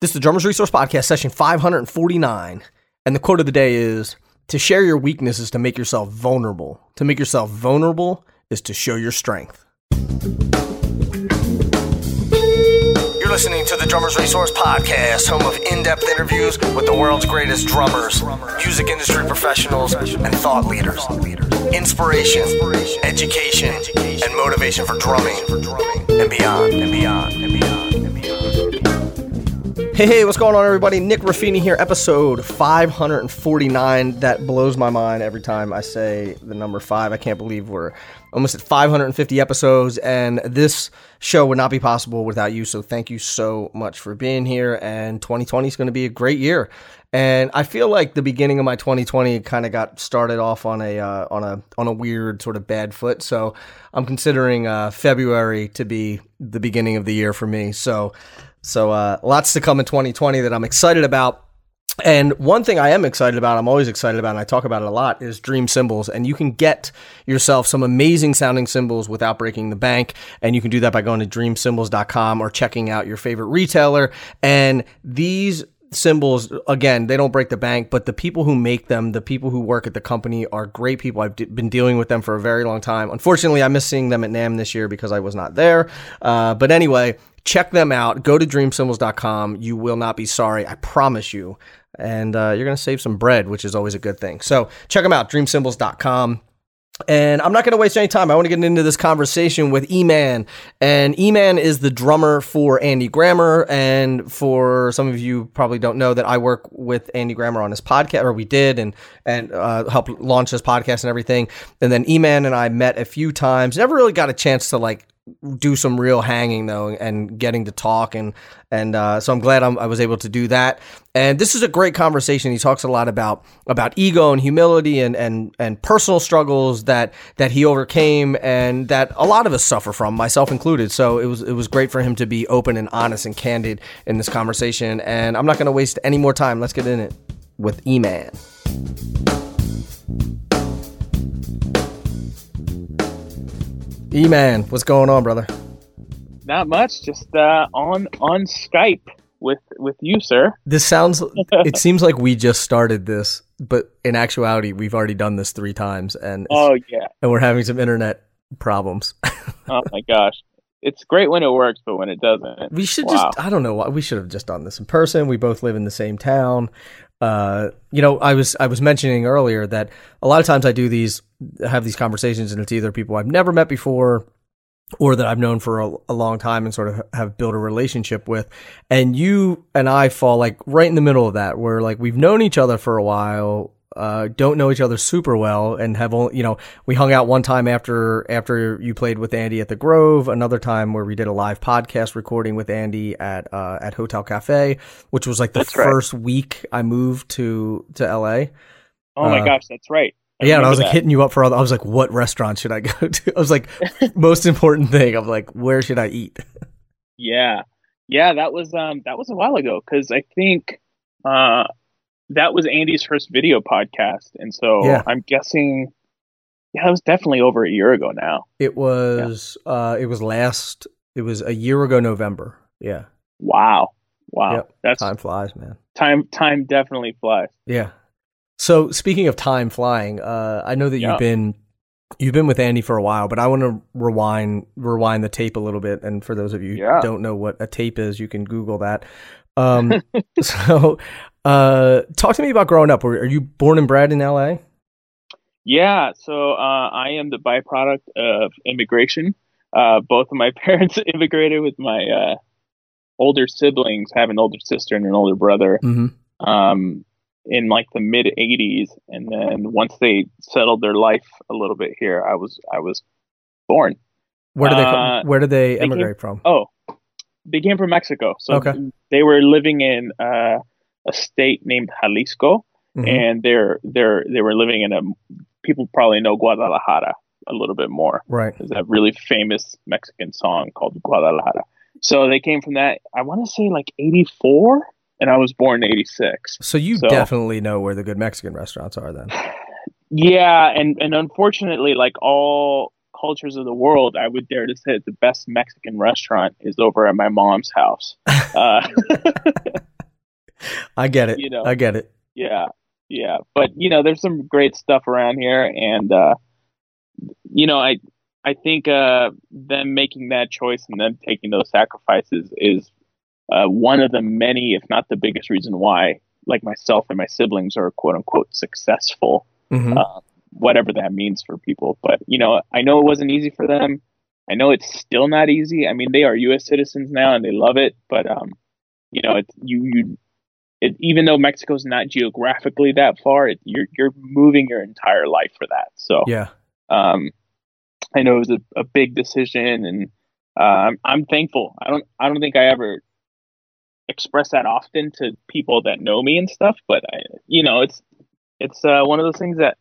This is the Drummers Resource Podcast, session 549. And the quote of the day is To share your weakness is to make yourself vulnerable. To make yourself vulnerable is to show your strength. You're listening to the Drummers Resource Podcast, home of in depth interviews with the world's greatest drummers, music industry professionals, and thought leaders. Inspiration, education, and motivation for drumming and beyond, and beyond, and beyond, and beyond. Hey, hey, what's going on, everybody? Nick Ruffini here, episode 549. That blows my mind every time I say the number five. I can't believe we're almost at 550 episodes, and this show would not be possible without you. So, thank you so much for being here. And 2020 is going to be a great year. And I feel like the beginning of my 2020 kind of got started off on a uh, on a on a weird sort of bad foot. So I'm considering uh, February to be the beginning of the year for me. So so uh, lots to come in 2020 that I'm excited about. And one thing I am excited about, I'm always excited about, and I talk about it a lot, is Dream Cymbals. And you can get yourself some amazing sounding cymbals without breaking the bank. And you can do that by going to dreamcymbals.com or checking out your favorite retailer. And these cymbals again they don't break the bank but the people who make them the people who work at the company are great people i've d- been dealing with them for a very long time unfortunately i missed seeing them at NAMM this year because i was not there uh, but anyway check them out go to dreamcymbals.com you will not be sorry i promise you and uh, you're going to save some bread which is always a good thing so check them out dreamcymbals.com and I'm not going to waste any time. I want to get into this conversation with E-Man. And E-Man is the drummer for Andy Grammer. And for some of you probably don't know that I work with Andy Grammer on his podcast, or we did, and and uh, helped launch his podcast and everything. And then E-Man and I met a few times. Never really got a chance to like do some real hanging though and getting to talk and and uh, so I'm glad I'm, i was able to do that. And this is a great conversation. He talks a lot about about ego and humility and and and personal struggles that that he overcame and that a lot of us suffer from myself included. So it was it was great for him to be open and honest and candid in this conversation. And I'm not going to waste any more time. Let's get in it with E-Man E-Man, what's going on, brother? Not much, just uh, on on Skype with with you, sir. This sounds. it seems like we just started this, but in actuality, we've already done this three times, and Oh yeah. and we're having some internet problems. Oh my gosh. It's great when it works, but when it doesn't, we should Wow. just. I don't know why we should have just done this in person. We both live in the same town. Uh, you know, I was I was mentioning earlier that a lot of times I do these have these conversations, and it's either people I've never met before or that I've known for a, a long time and sort of have built a relationship with. And you and I fall like right in the middle of that, where like we've known each other for a while, uh, don't know each other super well, and have only you know we hung out one time after after you played with Andy at the Grove, another time where we did a live podcast recording with Andy at uh, at Hotel Cafe, which was like the That's right. first week I moved to to LA. oh my Uh, gosh, that's right. I Yeah, and I was like that. hitting you up for other. I was like, "What restaurant should I go to?" I was like, "Most important thing." I'm like, "Where should I eat?" Yeah, yeah, that was um that was a while ago because I think uh that was Andy's first video podcast, and so Yeah. I'm guessing. Yeah, that was definitely over a year ago now. It was. Uh, it was last. It was a year ago, November. Yeah, Wow, wow, Yep, that's time flies, man. time. Time definitely flies. Yeah. So speaking of time flying, uh, I know that Yeah. you've been you've been with Andy for a while, but I want to rewind rewind the tape a little bit. And for those of you Yeah. who don't know what a tape is, you can Google that. Um, so, uh, talk to me about growing up. Were, are you born and bred in L.A.? Yeah, so uh, I am the byproduct of immigration. Uh, both of my parents immigrated with my uh, older siblings, have an older sister and an older brother, Mm-hmm. um, in like the mid '80s, and then once they settled their life a little bit here, I was I was born. Where did they Uh, Where did they they came- from? Oh, they came from Mexico, so Okay. they were living in uh, a state named Jalisco, Mhm. and they're they're they were living in a people probably know Guadalajara a little bit more. Right. There's that really famous Mexican song called Guadalajara. So they came from that. I want to say like '84, and I was born in '86. So you So- definitely know where the good Mexican restaurants are then. Yeah, and and unfortunately, like all cultures of the world, I would dare to say the best Mexican restaurant is over at my mom's house. Uh, I get it. You know, I get it. Yeah, yeah. But you know, there's some great stuff around here, and uh, you know, I I think uh, them making that choice and them taking those sacrifices is uh, one of the many, if not the biggest reason why, like myself and my siblings are quote unquote successful, mm-hmm. uh, whatever that means for people. But you know, I know it wasn't easy for them. I know it's still not easy. I mean, they are U.S. citizens now and they love it, but um, you know, it's you you. It, even though Mexico's not geographically that far, it, you're you're moving your entire life for that. So yeah, um, I know it was a, a big decision, and uh, I'm, I'm thankful. I don't I don't think I ever express that often to people that know me and stuff, but I, you know, it's it's uh, one of those things that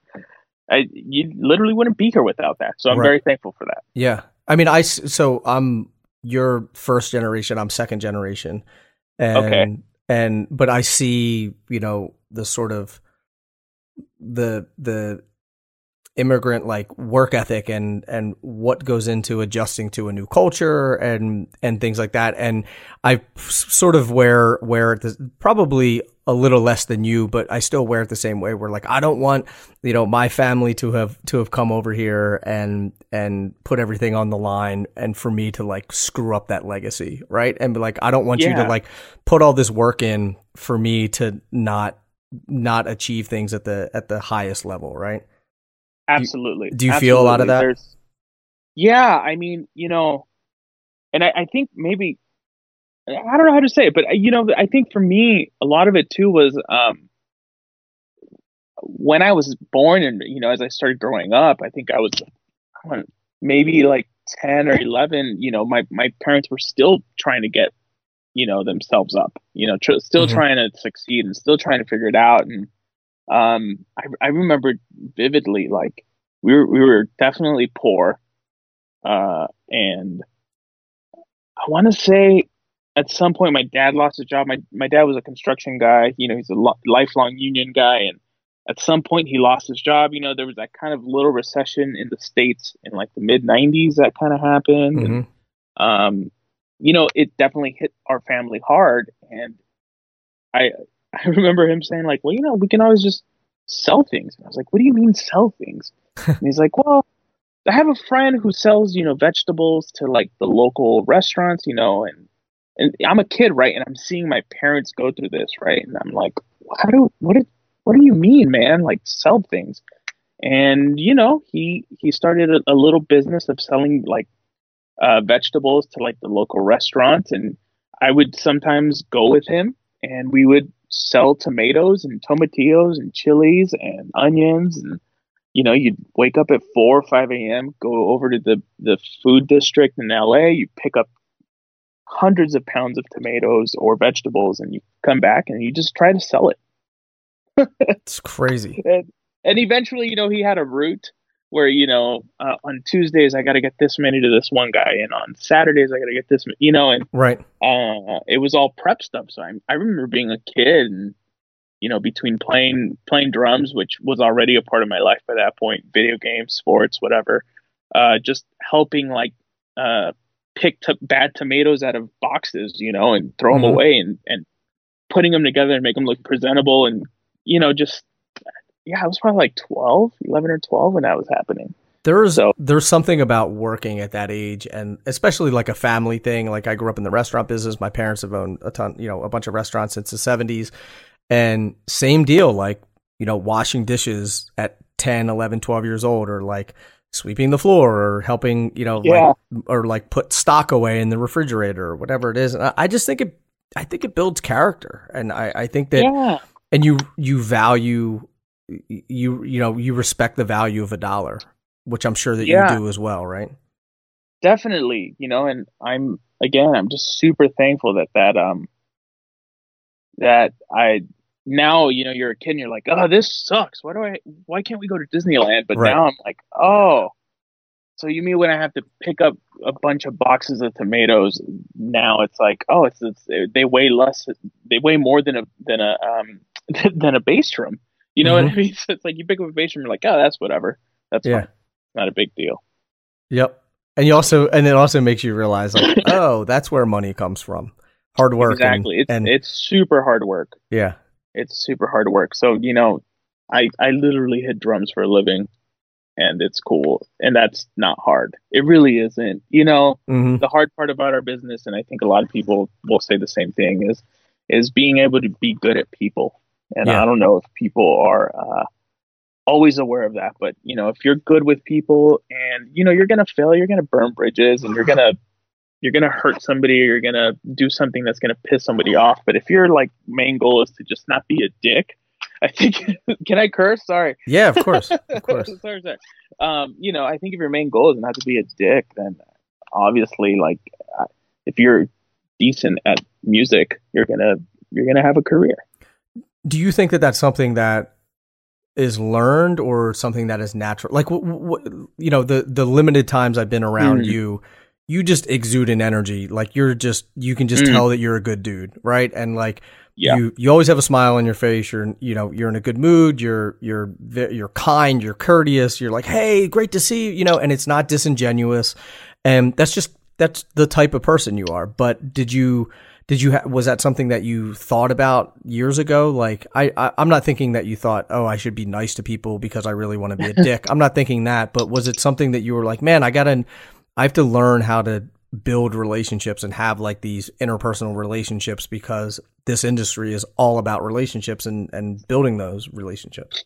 I you literally wouldn't be here without that. So I'm right. very thankful for that. Yeah, I mean, I so I'm your first generation. I'm second generation, and okay. And but I see you know the sort of the the immigrant like work ethic and and what goes into adjusting to a new culture and and things like that. And i sort of wear wear it probably a little less than you but i still wear it the same way where like i don't want you know my family to have to have come over here and and put everything on the line and for me to like screw up that legacy right? And be like i don't want yeah. you to like put all this work in for me to not not achieve things at the at the highest level right Absolutely. Do you Absolutely. feel a lot of that? There's, yeah, I mean, you know, and I, I, think maybe I don't know how to say it, but you know, I think for me, a lot of it too was um, when I was born, and you know, as I started growing up, I think I was I maybe like ten or eleven. You know, my my parents were still trying to get you know themselves up. You know, tr- still mm-hmm. trying to succeed and still trying to figure it out, and um, I, I remember vividly, like we were, we were definitely poor. Uh, and I want to say at some point my dad lost his job. My, my dad was a construction guy, you know, he's a lo- lifelong union guy. And at some point he lost his job. You know, there was that kind of little recession in the States in like the mid nineties that kind of happened. Mm-hmm. And, um, you know, it definitely hit our family hard. And I, I remember him saying like, well, you know, we can always just sell things. And I was like, what do you mean sell things? and he's like, well, I have a friend who sells, you know, vegetables to like the local restaurants, you know, and and I'm a kid, right? And I'm seeing my parents go through this, right? And I'm like, how do what did what do you mean, man? Like sell things. And you know, he he started a, a little business of selling like uh, vegetables to like the local restaurants, and I would sometimes go with him, and we would sell tomatoes and tomatillos and chilies and onions and you know you'd wake up at 4 or 5 a.m go over to the the food district in la you pick up hundreds of pounds of tomatoes or vegetables and you come back and you just try to sell it. It's crazy. And, and eventually you know he had a route where you know uh, on Tuesdays I got to get this many to this one guy, and on Saturdays I got to get this, you know, and right. Uh, it was all prep stuff. So I, I remember being a kid, and you know, between playing playing drums, which was already a part of my life by that point, video games, sports, whatever, uh, just helping like uh, pick t- bad tomatoes out of boxes, you know, and throw mm-hmm. them away, and and putting them together and make them look presentable, and you know, just yeah, I was probably like 12, 11 or 12 when that was happening. There's so, there's something about working at that age and especially like a family thing. Like I grew up in the restaurant business. My parents have owned a ton, you know, a bunch of restaurants since the 70s. And same deal, like, you know, washing dishes at 10, 11, 12 years old or like sweeping the floor or helping, you know, yeah. like, or like put stock away in the refrigerator or whatever it is. And I just think it, I think it builds character. And I, I think that, yeah. and you, you value you you know you respect the value of a dollar, which I'm sure that yeah. you do as well, right? Definitely, you know, and I'm again, I'm just super thankful that that um that I now you know you're a kid and you're like, oh, this sucks. Why do I? Why can't we go to Disneyland? But right. now I'm like, oh, so you mean when I have to pick up a bunch of boxes of tomatoes? Now it's like, oh, it's, it's they weigh less, they weigh more than a than a um than a bass drum. You know mm-hmm. what I mean? So it's like you pick up a bass drum, you're like, oh, that's whatever. That's yeah. Fine. not a big deal. Yep. And you also, and it also makes you realize, like, oh, that's where money comes from. Hard work. Exactly. And, it's and, it's super hard work. Yeah. It's super hard work. So, you know, I I literally hit drums for a living and it's cool and that's not hard. It really isn't. You know, mm-hmm. the hard part about our business and I think a lot of people will say the same thing is is being able to be good at people. And yeah. I don't know if people are uh, always aware of that, but you know, if you're good with people and you know you're gonna fail, you're gonna burn bridges, and you're gonna you're gonna hurt somebody, or you're gonna do something that's gonna piss somebody off. But if your like main goal is to just not be a dick, I think can I curse? Sorry. Yeah, of course, of course. sorry, sorry. Um, you know, I think if your main goal is not to be a dick, then obviously, like, uh, if you're decent at music, you're gonna you're gonna have a career. Do you think that that's something that is learned or something that is natural? Like, w- w- you know, the the limited times I've been around mm. you, you just exude an energy. Like you're just you can just mm. tell that you're a good dude, right? And like yeah. you you always have a smile on your face. You're you know you're in a good mood. You're you're you're kind. You're courteous. You're like, hey, great to see you. You know, and it's not disingenuous. And that's just that's the type of person you are. But did you did you ha- was that something that you thought about years ago? Like I, I am not thinking that you thought oh i should be nice to people because i really want to be a dick. I'm not thinking that but was it something that you were like man i gotta i have to learn how to build relationships and have like these interpersonal relationships because this industry is all about relationships and and building those relationships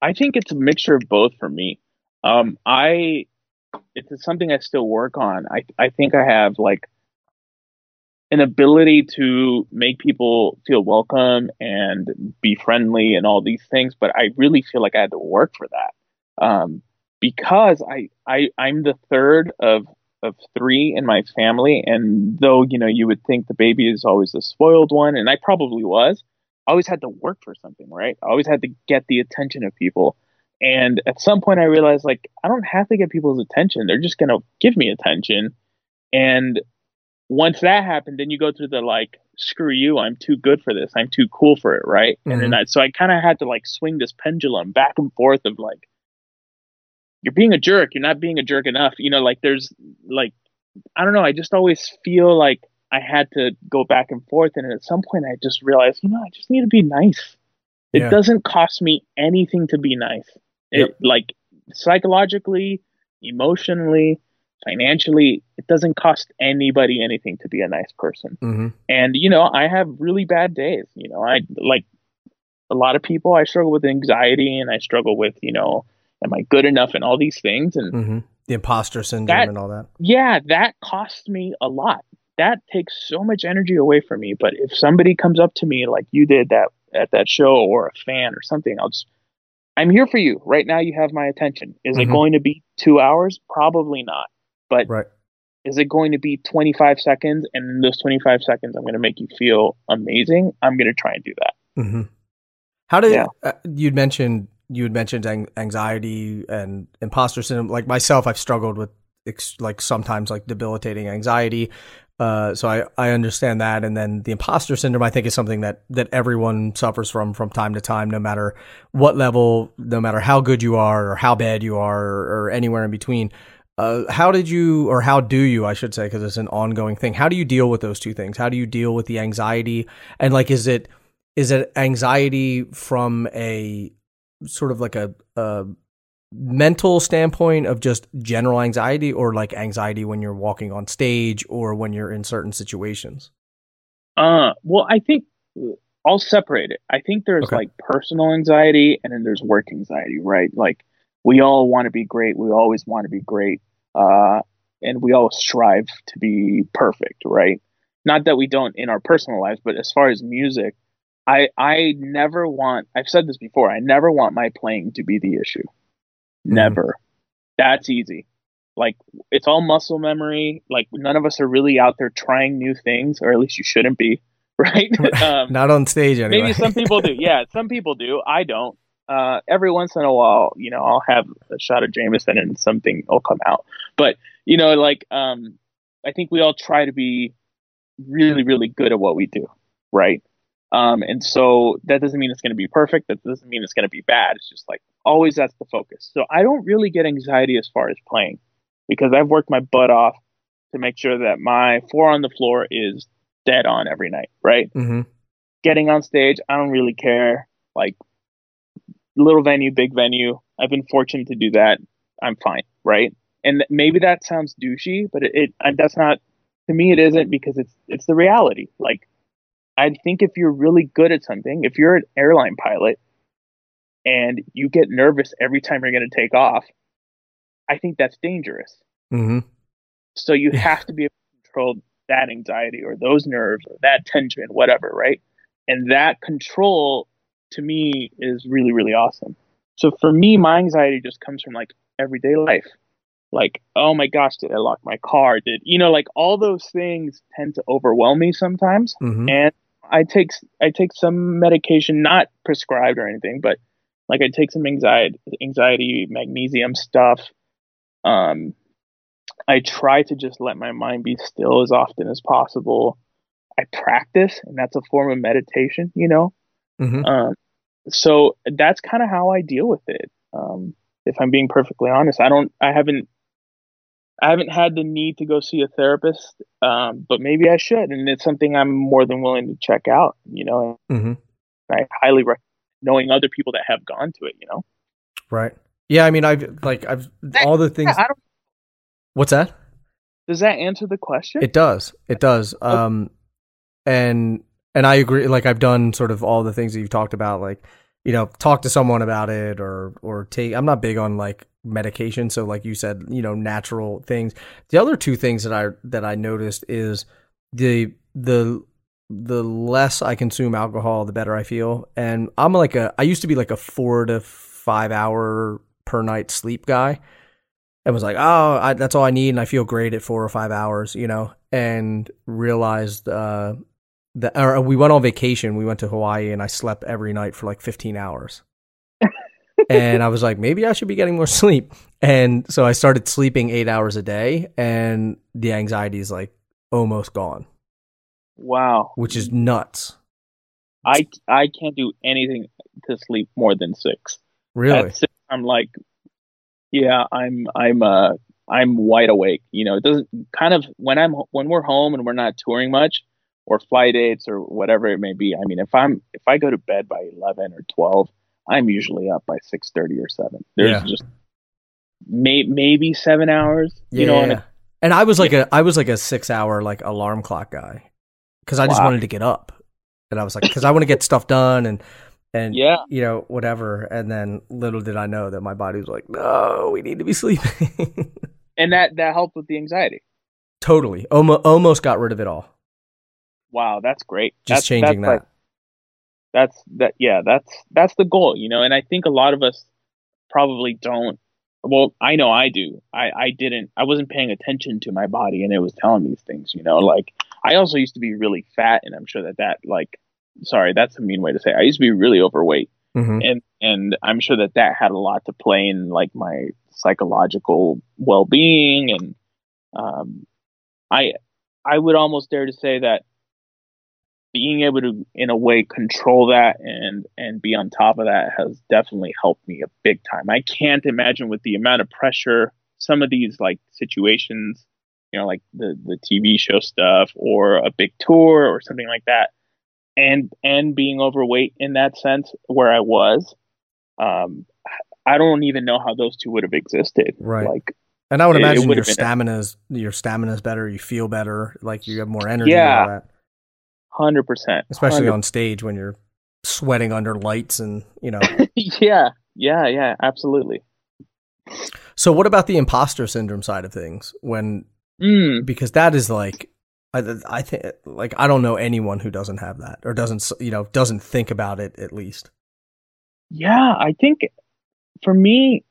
i think it's a mixture of both for me. Um i it's something i still work on. I i think i have like an ability to make people feel welcome and be friendly and all these things, but I really feel like I had to work for that um, because I, I I'm the third of of three in my family, and though you know you would think the baby is always the spoiled one, and I probably was, I always had to work for something, right? I always had to get the attention of people. And at some point, I realized like I don't have to get people's attention; they're just gonna give me attention. And once that happened, then you go through the like, screw you, I'm too good for this, I'm too cool for it, right? Mm-hmm. And then I, so I kind of had to like swing this pendulum back and forth of like, you're being a jerk, you're not being a jerk enough, you know, like there's like, I don't know, I just always feel like I had to go back and forth, and at some point I just realized, you know, I just need to be nice. It yeah. doesn't cost me anything to be nice. It yep. like psychologically, emotionally, financially it doesn't cost anybody anything to be a nice person. Mm-hmm. and you know i have really bad days you know i like a lot of people i struggle with anxiety and i struggle with you know am i good enough and all these things and mm-hmm. the imposter syndrome that, and all that. Yeah that costs me a lot. That takes so much energy away from me but if somebody comes up to me like you did that at that show or a fan or something i'll just i'm here for you. Right now you have my attention. Is mm-hmm. it going to be two hours? Probably not but right. is it going to be 25 seconds? And in those 25 seconds, I'm going to make you feel amazing. I'm going to try and do that. Mm-hmm. How did yeah. uh, you'd mentioned you had mentioned anxiety and imposter syndrome? Like myself, I've struggled with ex- like sometimes like debilitating anxiety. Uh, so I, I understand that. And then the imposter syndrome, I think, is something that, that everyone suffers from from time to time, no matter what level, no matter how good you are or how bad you are or, or anywhere in between. Uh, how did you, or how do you, I should say, because it's an ongoing thing. How do you deal with those two things? How do you deal with the anxiety, and like, is it is it anxiety from a sort of like a, a mental standpoint of just general anxiety, or like anxiety when you're walking on stage or when you're in certain situations? Uh, well, I think I'll separate it. I think there's okay. like personal anxiety and then there's work anxiety, right? Like we all want to be great. We always want to be great. Uh, and we all strive to be perfect, right? Not that we don't in our personal lives, but as far as music, I I never want I've said this before, I never want my playing to be the issue. Mm-hmm. Never. That's easy. Like it's all muscle memory. Like none of us are really out there trying new things, or at least you shouldn't be, right? um, Not on stage anyway. Maybe some people do. Yeah, some people do. I don't uh, every once in a while, you know, I'll have a shot of Jameson and something will come out. But you know, like um, I think we all try to be really, really good at what we do, right? Um, and so that doesn't mean it's going to be perfect. That doesn't mean it's going to be bad. It's just like always that's the focus. So I don't really get anxiety as far as playing because I've worked my butt off to make sure that my four on the floor is dead on every night, right? Mm-hmm. getting on stage, I don't really care. Like little venue, big venue. I've been fortunate to do that. I'm fine, right? And maybe that sounds douchey, but it, it that's not to me. It isn't because it's it's the reality. Like I think if you're really good at something, if you're an airline pilot and you get nervous every time you're going to take off, I think that's dangerous. Mm-hmm. So you have to be able to control that anxiety or those nerves or that tension, whatever, right? And that control to me is really, really awesome. So for me, my anxiety just comes from like everyday life. Like, oh my gosh, did I lock my car? Did you know, like all those things tend to overwhelm me sometimes. Mm-hmm. And I take I take some medication, not prescribed or anything, but like I take some anxiety anxiety magnesium stuff. Um, I try to just let my mind be still as often as possible. I practice, and that's a form of meditation, you know. Mm-hmm. Um, so that's kind of how I deal with it. Um, if I'm being perfectly honest, I don't, I haven't, I haven't had the need to go see a therapist, um, but maybe I should, and it's something I'm more than willing to check out. You know, mm-hmm. I highly recommend knowing other people that have gone to it. You know, right? Yeah, I mean, I've like I've all the things. I don't, What's that? Does that answer the question? It does. It does. Um, and and I agree. Like I've done sort of all the things that you've talked about. Like you know, talk to someone about it, or or take. I'm not big on like medication. So like you said, you know, natural things. The other two things that I that I noticed is the the the less I consume alcohol, the better I feel. And I'm like a I used to be like a four to five hour per night sleep guy and was like, oh, I, that's all I need, and I feel great at four or five hours, you know, and realized uh, that or we went on vacation. We went to Hawaii, and I slept every night for like 15 hours. and I was like, maybe I should be getting more sleep. And so I started sleeping eight hours a day, and the anxiety is like almost gone. Wow, which is nuts. I I can't do anything to sleep more than six. Really? Six, I'm like yeah, I'm I'm uh I'm wide awake. You know, it doesn't kind of when I'm when we're home and we're not touring much or flight dates or whatever it may be. I mean, if I'm if I go to bed by 11 or 12, I'm usually up by 6:30 or 7. There's yeah. just may, maybe 7 hours, yeah, you know. Yeah. And I was like a I was like a 6 hour like alarm clock guy cuz I just wow. wanted to get up. And I was like cuz I want to get stuff done and and yeah, you know, whatever. And then little did I know that my body was like, no, we need to be sleeping. and that that helped with the anxiety. Totally, almost almost got rid of it all. Wow, that's great. Just that's, changing that's that. Like, that's that. Yeah, that's that's the goal, you know. And I think a lot of us probably don't. Well, I know I do. I I didn't. I wasn't paying attention to my body, and it was telling me these things. You know, like I also used to be really fat, and I'm sure that that like sorry, that's a mean way to say. It. I used to be really overweight, mm-hmm. and and I'm sure that that had a lot to play in like my psychological well being, and um, I I would almost dare to say that being able to in a way control that and and be on top of that has definitely helped me a big time. I can't imagine with the amount of pressure some of these like situations, you know, like the the TV show stuff or a big tour or something like that and and being overweight in that sense where I was, um, I don't even know how those two would have existed. Right. Like, and I would imagine your stamina's your stamina's better. You feel better. Like you have more energy. Yeah. Hundred percent. Especially 100. on stage when you're sweating under lights and you know. yeah. Yeah. Yeah. Absolutely. So, what about the imposter syndrome side of things? When mm. because that is like I, I think like I don't know anyone who doesn't have that or doesn't you know doesn't think about it at least. Yeah, I think for me,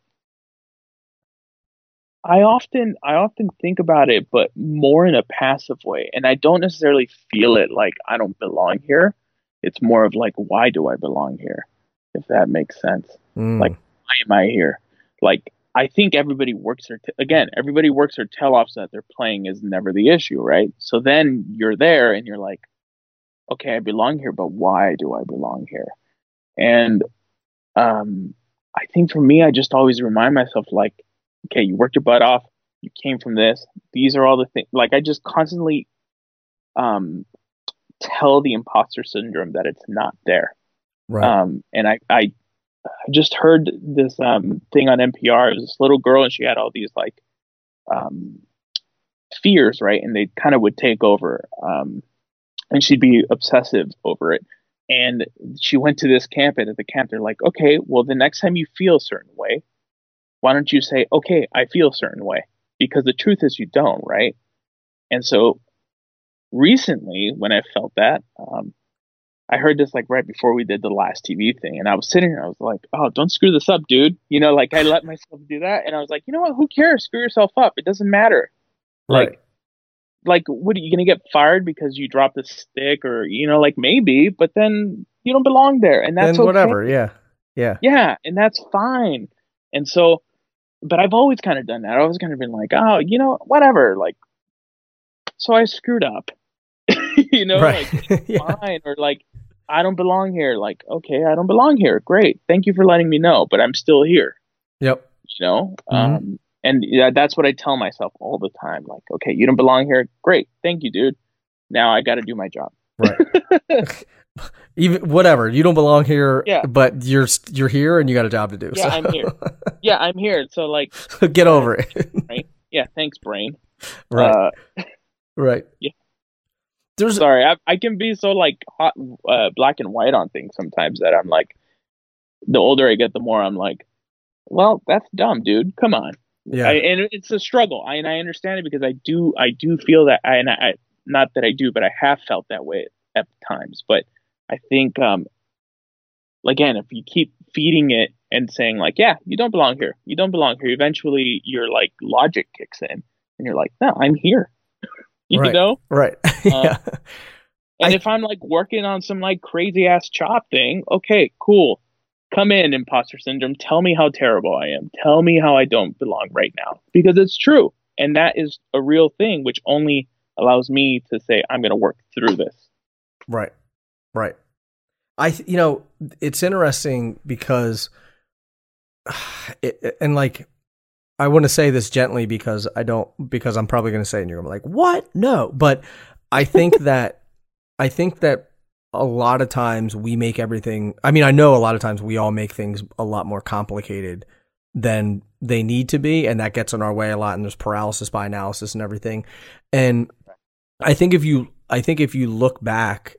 I often I often think about it, but more in a passive way, and I don't necessarily feel it like I don't belong here. It's more of like, why do I belong here? If that makes sense. Mm. Like, why am I here? Like, I think everybody works their t- again. Everybody works their tail off so that they're playing is never the issue, right? So then you're there and you're like, okay, I belong here, but why do I belong here? And um, I think for me, I just always remind myself, like, okay, you worked your butt off. You came from this. These are all the things. Like I just constantly um, tell the imposter syndrome that it's not there. Right. Um, and I, I just heard this um, thing on NPR. It was This little girl, and she had all these like um, fears, right? And they kind of would take over, um, and she'd be obsessive over it. And she went to this camp, and at the camp, they're like, "Okay, well, the next time you feel a certain way, why don't you say, okay, I feel a certain way?" Because the truth is, you don't, right? And so, recently, when I felt that, um, I heard this like right before we did the last TV thing, and I was sitting here. I was like, "Oh, don't screw this up, dude." You know, like I let myself do that, and I was like, "You know what? Who cares? Screw yourself up. It doesn't matter." Right. Like, like, what are you gonna get fired because you dropped a stick, or you know, like maybe, but then you don't belong there, and that's then whatever. okay. Yeah. Yeah. Yeah, and that's fine. And so, but I've always kind of done that. I've always kind of been like, "Oh, you know, whatever." Like, so I screwed up. you know, Right. like yeah. fine or like I don't belong here. Like, okay, I don't belong here. Great. Thank you for letting me know, but I'm still here, Yep. you know? Mhm. Um and yeah, that's what I tell myself all the time. Like, okay, you don't belong here. Great. Thank you, dude. Now I got to do my job. Right. Even whatever. You don't belong here. Yeah. But you're you're here and you got a job to do. Yeah, so. I'm here. Yeah, I'm here. So like, Get over it. Right? yeah, thanks brain. right. Uh, right. yeah. There's sorry, I, I can be so like hot uh, black and white on things sometimes that I'm like the older I get the more I'm like, well, that's dumb, dude. Come on. yeah. I, and it's a struggle. I, and I understand it because I do I do feel that I, and I not that I do, but I have felt that way at times. But I think um again, if you keep feeding it and saying like, yeah, you don't belong here, you don't belong here, eventually your like logic kicks in and you're like, no, I'm here. you Right. know? right. yeah. And I- if I'm like working on some like crazy ass chop thing, okay, cool. Come in, imposter syndrome. Tell me how terrible I am. Tell me how I don't belong right now. Because it's true. And that is a real thing, which only allows me to say, I'm going to work through this. Right. Right. I you know, it's interesting because it, and like I want to say this gently because I don't because I'm probably going to say it and you're gonna be like, "What? No." But I think that I think that a lot of times we make everything I mean, I know a lot of times we all make things a lot more complicated than they need to be and that gets in our way a lot and there's paralysis by analysis and everything. And I think if you I think if you look back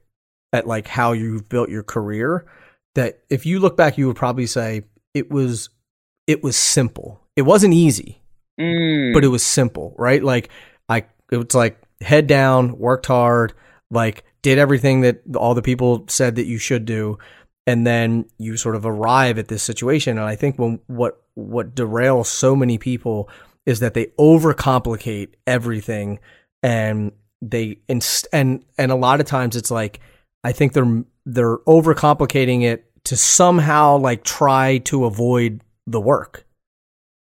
at like how you've built your career that if you look back you would probably say it was it was simple. It wasn't easy, Mm, but it was simple, right? Like I it was like head down, worked hard, like did everything that all the people said that you should do and then you sort of arrive at this situation and I think when what what derails so many people is that they overcomplicate everything and they inst- and and a lot of times it's like I think they're they're overcomplicating it to somehow like try to avoid the work.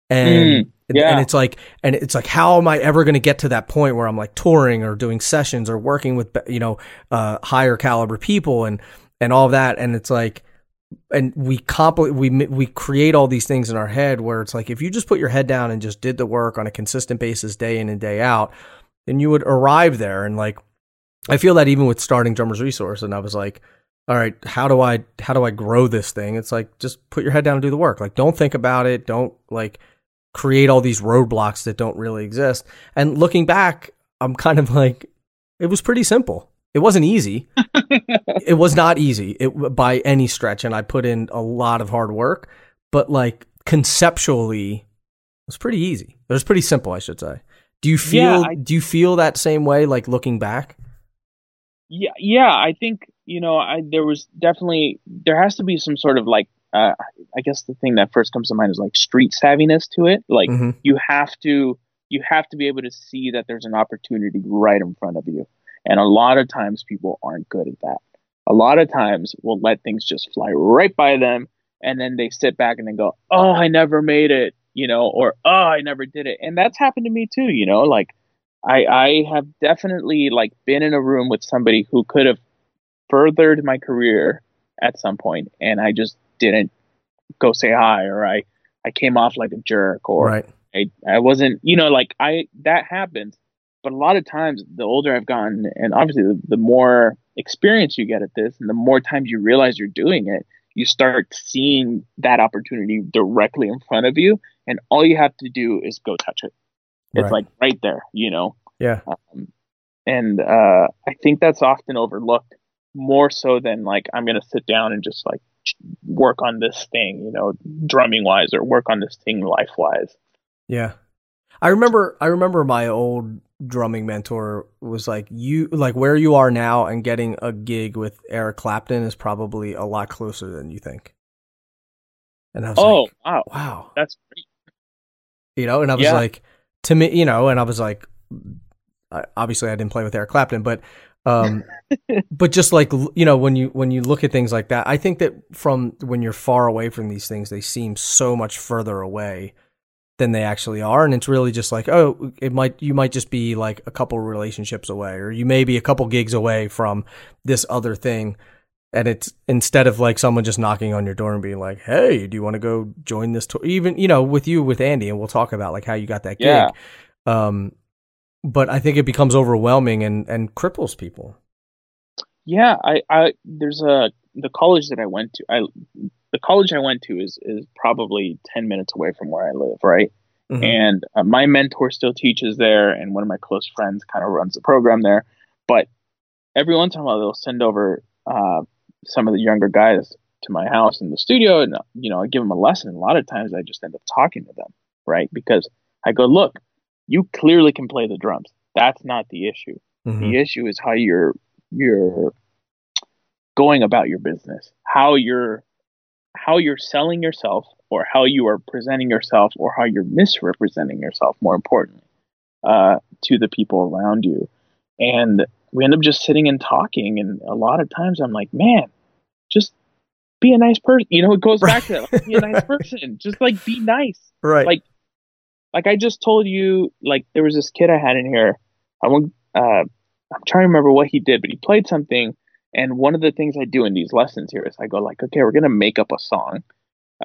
And Mm, yeah. and it's like and it's like how am I ever going to get to that point where I'm like touring or doing sessions or working with you know uh higher caliber people and and all of that and it's like and we compl- we we create all these things in our head where it's like if you just put your head down and just did the work on a consistent basis day in and day out then you would arrive there and like I feel that even with starting drummers resource and I was like all right how do I how do I grow this thing? It's like just put your head down and do the work. Like don't think about it. Don't like create all these roadblocks that don't really exist. And looking back I'm kind of like it was pretty simple. It wasn't easy. It was not easy. It, by any stretch and I put in a lot of hard work but like conceptually it was pretty easy. It was pretty simple I should say do you feel Yeah, I- do you feel that same way like looking back yeah, yeah. I think you know, I there was definitely there has to be some sort of like, uh, I guess the thing that first comes to mind is like street savviness to it. Like Mhm. you have to you have to be able to see that there's an opportunity right in front of you, and a lot of times people aren't good at that. A lot of times we'll let things just fly right by them, and then they sit back and they go, "Oh, I never made it," you know, or "Oh, I never did it," and that's happened to me too. You know, like. I, I have definitely like been in a room with somebody who could have furthered my career at some point and I just didn't go say hi or I, I came off like a jerk or right I, I wasn't you know like I that happens but a lot of times the older I've gotten and obviously the, the more experience you get at this and the more times you realize you're doing it, you start seeing that opportunity directly in front of you. And all you have to do is go touch it. It's right. like right there, you know? Yeah. Um, and uh, I think that's often overlooked more so than like, I'm going to sit down and just like work on this thing, you know, drumming wise or work on this thing life wise. Yeah. I remember I remember my old drumming mentor was like you like where you are now and getting a gig with Eric Clapton is probably a lot closer than you think. And I was oh, like, wow. Wow. That's great. You know, and I was yeah. like to me, you know, and I was like obviously I didn't play with Eric Clapton, but um but just like you know when you when you look at things like that, I think that from when you're far away from these things, they seem so much further away than they actually are and it's really just like oh it might you might just be like a couple relationships away or you may be a couple gigs away from this other thing and it's instead of like someone just knocking on your door and being like hey do you want to go join this tour? Even you know with you with andy and we'll talk about like how you got that gig. Yeah. um but i think it becomes overwhelming and and cripples people. Yeah i i there's a the college that i went to i the college I went to is is probably ten minutes away from where I live, right? Mm-hmm. And uh, my mentor still teaches there, and one of my close friends kind of runs the program there. But every once in a while, they'll send over uh, some of the younger guys to my house in the studio, and you know, I give them a lesson. A lot of times, I just end up talking to them, right? Because I go, look, you clearly can play the drums. That's not the issue. Mm-hmm. The issue is how you're you're going about your business, how you're how you're selling yourself or how you are presenting yourself or how you're misrepresenting yourself more importantly uh, to the people around you. And we end up just sitting and talking and a lot of times i'm like man just be a nice person. You know it goes back to that like, be a nice person. Just like be nice. Right. Like like i just told you like there was this kid i had in here. I won't uh i'm trying to remember what he did but he played something and one of the things I do in these lessons here is I go like, okay, we're gonna make up a song,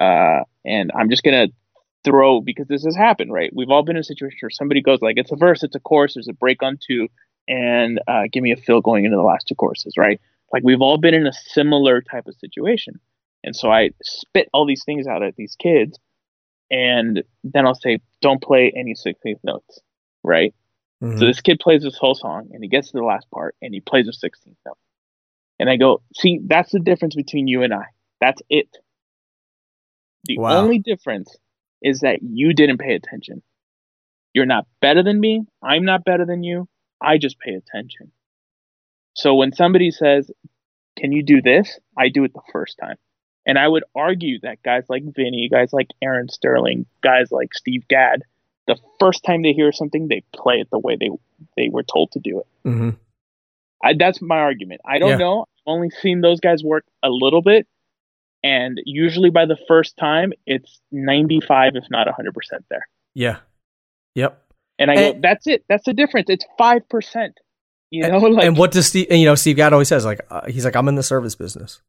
uh, and I'm just gonna throw because this has happened, right? We've all been in a situation where somebody goes like, it's a verse, it's a chorus, there's a break on two, and uh, give me a fill going into the last two choruses, right? Like we've all been in a similar type of situation, and so I spit all these things out at these kids, and then I'll say, don't play any sixteenth notes, right? Mm-hmm. So this kid plays this whole song, and he gets to the last part, and he plays a sixteenth note. And I go, see, that's the difference between you and I. That's it. The wow. only difference is that you didn't pay attention. You're not better than me. I'm not better than you. I just pay attention. So when somebody says, Can you do this? I do it the first time. And I would argue that guys like Vinny, guys like Aaron Sterling, guys like Steve Gadd, the first time they hear something, they play it the way they they were told to do it. Mm-hmm. I, that's my argument. I don't yeah. know only seen those guys work a little bit, and usually by the first time, it's 95, if not 100% there. Yeah. Yep. And I and, go, that's it. That's the difference. It's 5%. You know, and, like, and what does Steve, and, you know, Steve Gadd always says, like, uh, he's like, I'm in the service business.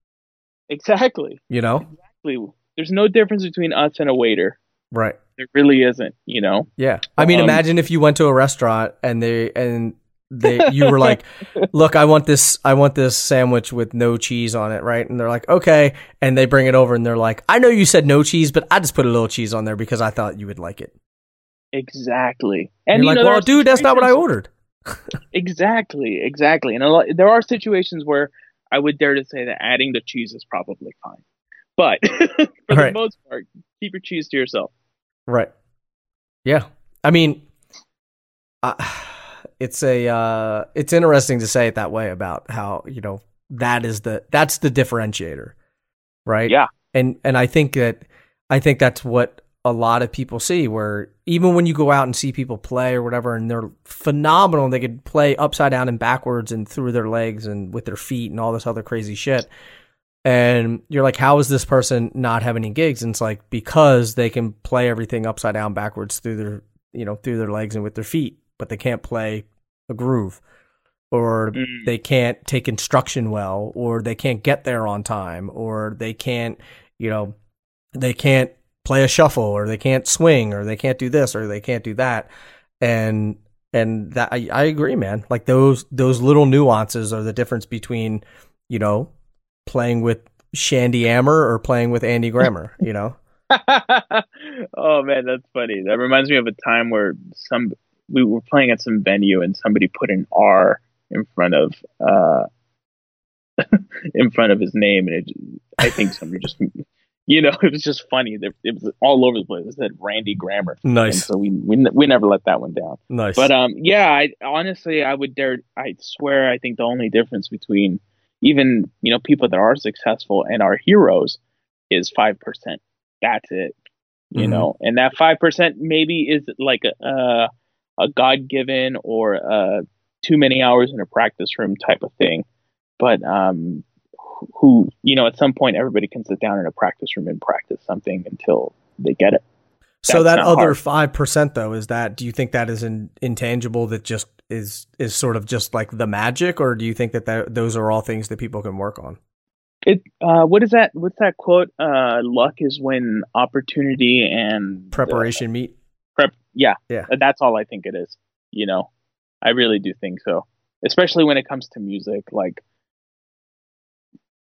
Exactly. You know? Exactly. There's no difference between us and a waiter. Right. There really isn't, you know? Yeah. I mean, um, imagine if you went to a restaurant and they, and they you were like, "Look, I want this I want this sandwich with no cheese on it, right?" And they're like, "Okay." And they bring it over and they're like, "I know you said no cheese, but I just put a little cheese on there because I thought you would like it." Exactly. And, and you're you know, like, "Well, dude, that's not what I ordered." exactly, exactly. And a lot, there are situations where I would dare to say that adding the cheese is probably fine. But for the most part, keep your cheese to yourself. Right. Yeah. I mean, I it's a uh, it's interesting to say it that way about how you know that is the that's the differentiator, right? Yeah, and and I think that I think that's what a lot of people see. Where even when you go out and see people play or whatever, and they're phenomenal, and they could play upside down and backwards and through their legs and with their feet and all this other crazy shit. And you're like, how is this person not have any gigs? And it's like because they can play everything upside down, backwards through their you know through their legs and with their feet, but they can't play a groove or mm. they can't take instruction well or they can't get there on time or they can't you know they can't play a shuffle or they can't swing or they can't do this or they can't do that and and that I, I agree, man. Like those those little nuances are the difference between you know playing with Shandy Ammer or playing with Andy Grammer. you know. oh man, that's funny. That reminds me of a time where some we were playing at some venue and somebody put an R in front of uh in front of his name and it I think somebody just you know it was just funny. It was all over the place. It said Randy Grammer. Nice. and so we, we we never let that one down. Nice. But um yeah I honestly I would dare I swear I think the only difference between even you know people that are successful and are heroes is 5% that's it you mm-hmm. know? And that 5% maybe is like a uh, a god given or uh, too many hours in a practice room type of thing. But um, who, you know, at some point everybody can sit down in a practice room and practice something until they get it. That's so that other five percent, though, is that? Do you think that is an intangible that just is is sort of just like the magic, or do you think that, that those are all things that people can work on? It. Uh, what is that? What's that quote? Uh, luck is when opportunity and preparation uh, meet. Prep. Yeah. Yeah. That's all I think it is. You know, I really do think so. Especially when it comes to music, like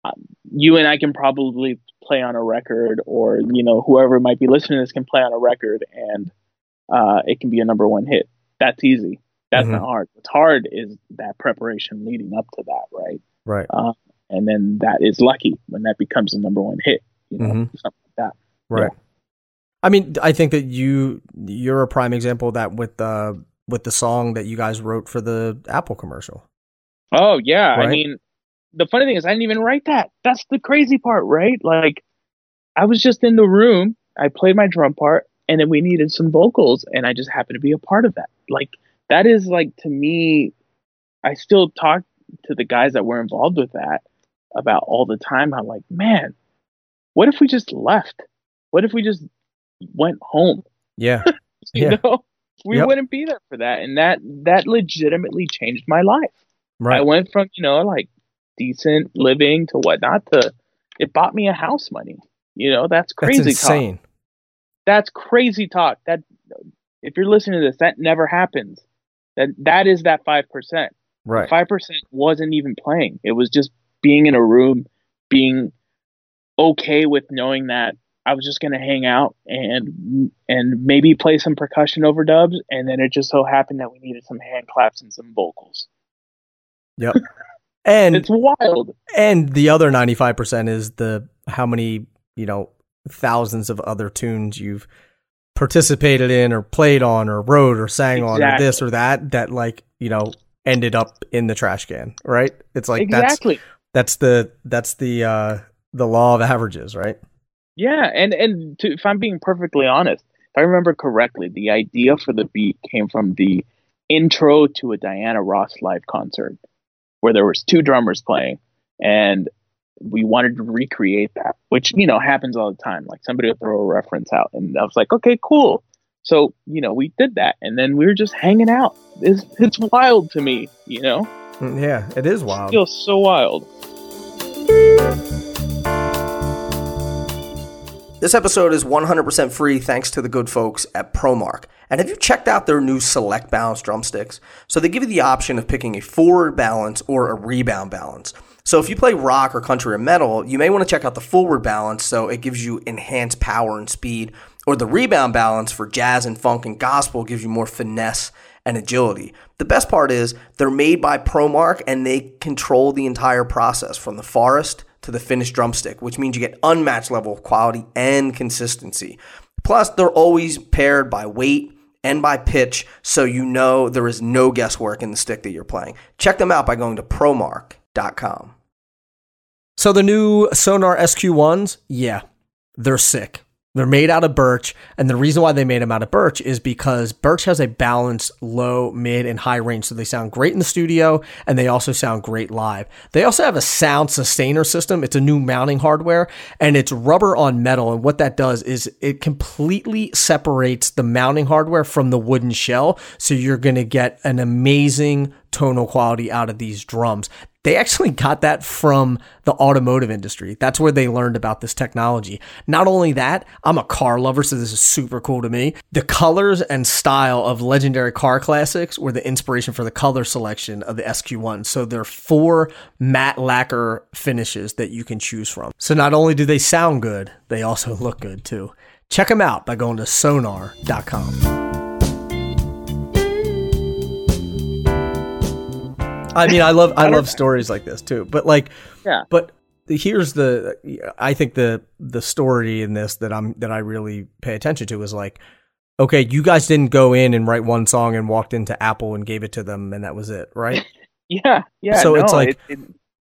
um, you and I can probably play on a record, or you know, whoever might be listening to this can play on a record, and uh, it can be a number one hit. That's easy. That's mm-hmm. not hard. What's hard is that preparation leading up to that, right? Right. Uh, and then that is lucky when that becomes a number one hit. You know, mm-hmm. something like that. Right. Yeah. I mean, I think that you you're a prime example of that with the with the song that you guys wrote for the Apple commercial. Oh yeah, right? I mean, the funny thing is, I didn't even write that. That's the crazy part, right? Like, I was just in the room. I played my drum part, and then we needed some vocals, and I just happened to be a part of that. Like, that is like to me. I still talk to the guys that were involved with that about all the time. I'm like, man, what if we just left? What if we just went home. Yeah. you yeah. know, we yep. wouldn't be there for that. And that, that legitimately changed my life. Right. I went from, you know, like decent living to whatnot to it bought me a house money. You know, that's crazy that's insane. talk. That's crazy talk. That if you're listening to this, that never happens. That that is that five percent. Right. Five percent wasn't even playing. It was just being in a room, being okay with knowing that I was just gonna hang out and and maybe play some percussion overdubs, and then it just so happened that we needed some hand claps and some vocals. Yep. And it's wild. And the other ninety five percent is the how many, you know, thousands of other tunes you've participated in or played on or wrote or sang exactly. on or this or that that like, you know, ended up in the trash can, right? It's like exactly. that's that's the that's the uh the law of averages, right? Yeah, and and to, if I'm being perfectly honest, if I remember correctly, the idea for the beat came from the intro to a Diana Ross live concert where there was two drummers playing and we wanted to recreate that, which you know happens all the time. Like somebody will throw a reference out, and I was like, okay, cool. So you know, we did that, and then we were just hanging out. It's it's wild to me, you know. Mm, yeah, it is wild. It feels so wild. This episode is 100% free thanks to the good folks at ProMark. And have you checked out their new Select Balance drumsticks? So they give you the option of picking a forward balance or a rebound balance. So if you play rock or country or metal, you may want to check out the forward balance so it gives you enhanced power and speed, or the rebound balance for jazz and funk and gospel gives you more finesse and agility. The best part is they're made by ProMark and they control the entire process from the forest to the finished drumstick, which means you get unmatched level of quality and consistency. Plus, they're always paired by weight and by pitch, so you know there is no guesswork in the stick that you're playing. Check them out by going to promark.com. So the new Sonor SQ1s, yeah, they're sick. They're made out of birch, and the reason why they made them out of birch is because birch has a balanced low, mid, and high range, so they sound great in the studio, and they also sound great live. They also have a sound sustainer system. It's a new mounting hardware, and it's rubber on metal, and what that does is it completely separates the mounting hardware from the wooden shell, so you're going to get an amazing tonal quality out of these drums. They actually got that from the automotive industry. That's where they learned about this technology. Not only that, I'm a car lover, so this is super cool to me. The colors and style of legendary car classics were the inspiration for the color selection of the SQ1. So there are four matte lacquer finishes that you can choose from. So not only do they sound good, they also look good too. Check them out by going to sonor.com. I mean, I love I, I love stories like this too. But like, yeah. But here's the I think the the story in this that I'm that I really pay attention to is like, okay, you guys didn't go in and write one song and walked into Apple and gave it to them and that was it, right? yeah, yeah. So no, it's like. It, it,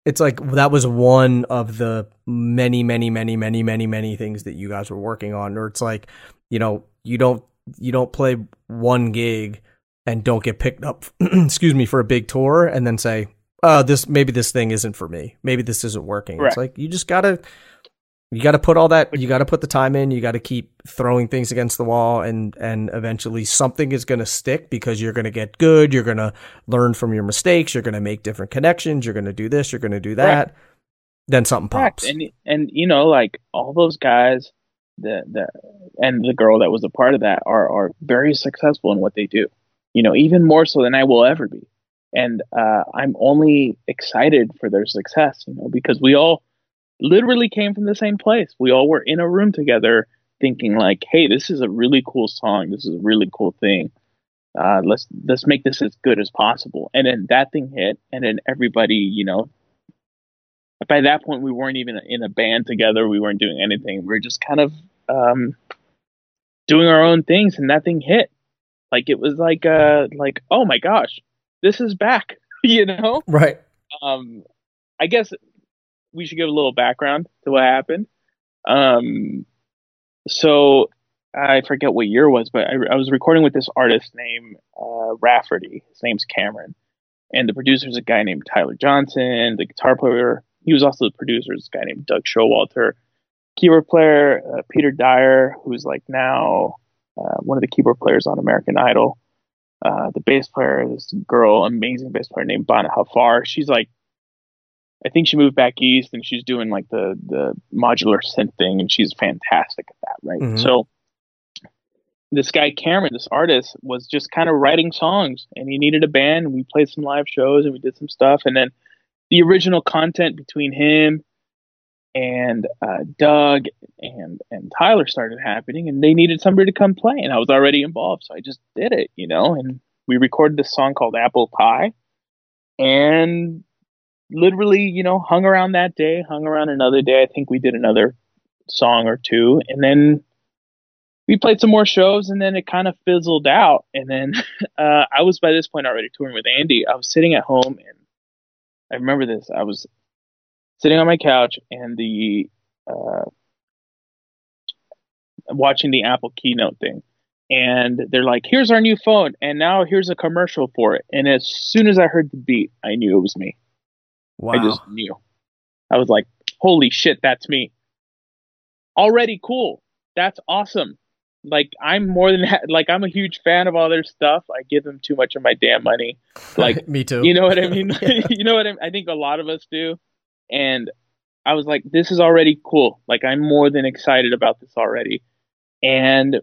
it's like that was one of the many, many, many, many, many, many things that you guys were working on. Or it's like, you know, you don't you don't play one gig and don't get picked up, excuse me, for a big tour and then say, "Oh, this maybe this thing isn't for me. Maybe this isn't working." Right. It's like you just gotta you got to put all that you got to put the time in you got to keep throwing things against the wall and and eventually something is going to stick because you're going to get good you're going to learn from your mistakes you're going to make different connections you're going to do this you're going to do that right. then something pops and and you know like all those guys the the and the girl that was a part of that are are very successful in what they do you know, even more so than I will ever be. And uh, I'm only excited for their success, you know, because we all literally came from the same place. We all were in a room together thinking like, hey, this is a really cool song. This is a really cool thing. Uh, let's let's make this as good as possible. And then that thing hit, and then everybody, you know, by that point we weren't even in a band together. We weren't doing anything. We are just kind of um, doing our own things, and that thing hit. Like it was like uh like oh my gosh, this is back, you know? Right. Um I guess we should give a little background to what happened. Um so I forget what year it was, but I, I was recording with this artist named uh, Rafferty. His name's Cameron, and the producer is a guy named Tyler Johnson. The guitar player, he was also the producer, is a guy named Doug Showalter. Keyboard player uh, Peter Dyer, who's like now uh, one of the keyboard players on American Idol. Uh, the bass player, this girl, amazing bass player named Bana Haffar. She's like, I think she moved back east and she's doing like the the modular synth thing, and she's fantastic at that, right? Mm-hmm. So this guy Cameron, this artist, was just kind of writing songs, and he needed a band. And we played some live shows and we did some stuff, and then the original content between him and uh, Doug and and Tyler started happening, and they needed somebody to come play, and I was already involved, so I just did it, you know. And we recorded this song called Apple Pie, and literally, you know, hung around that day, hung around another day. I think we did another song or two, and then we played some more shows, and then it kind of fizzled out. And then uh, I was by this point already touring with Andy. I was sitting at home, and I remember this. I was sitting on my couch and the uh, watching the Apple keynote thing. And they're like, here's our new phone. And now here's a commercial for it. And as soon as I heard the beat, I knew it was me. Wow. I just knew. I was like, holy shit, that's me. Already cool. That's awesome. Like I'm more than like I'm a huge fan of all their stuff. I give them too much of my damn money. Like me too. You know what I mean? you know what I, mean? I think a lot of us do and I was like, this is already cool. Like I'm more than excited about this already. And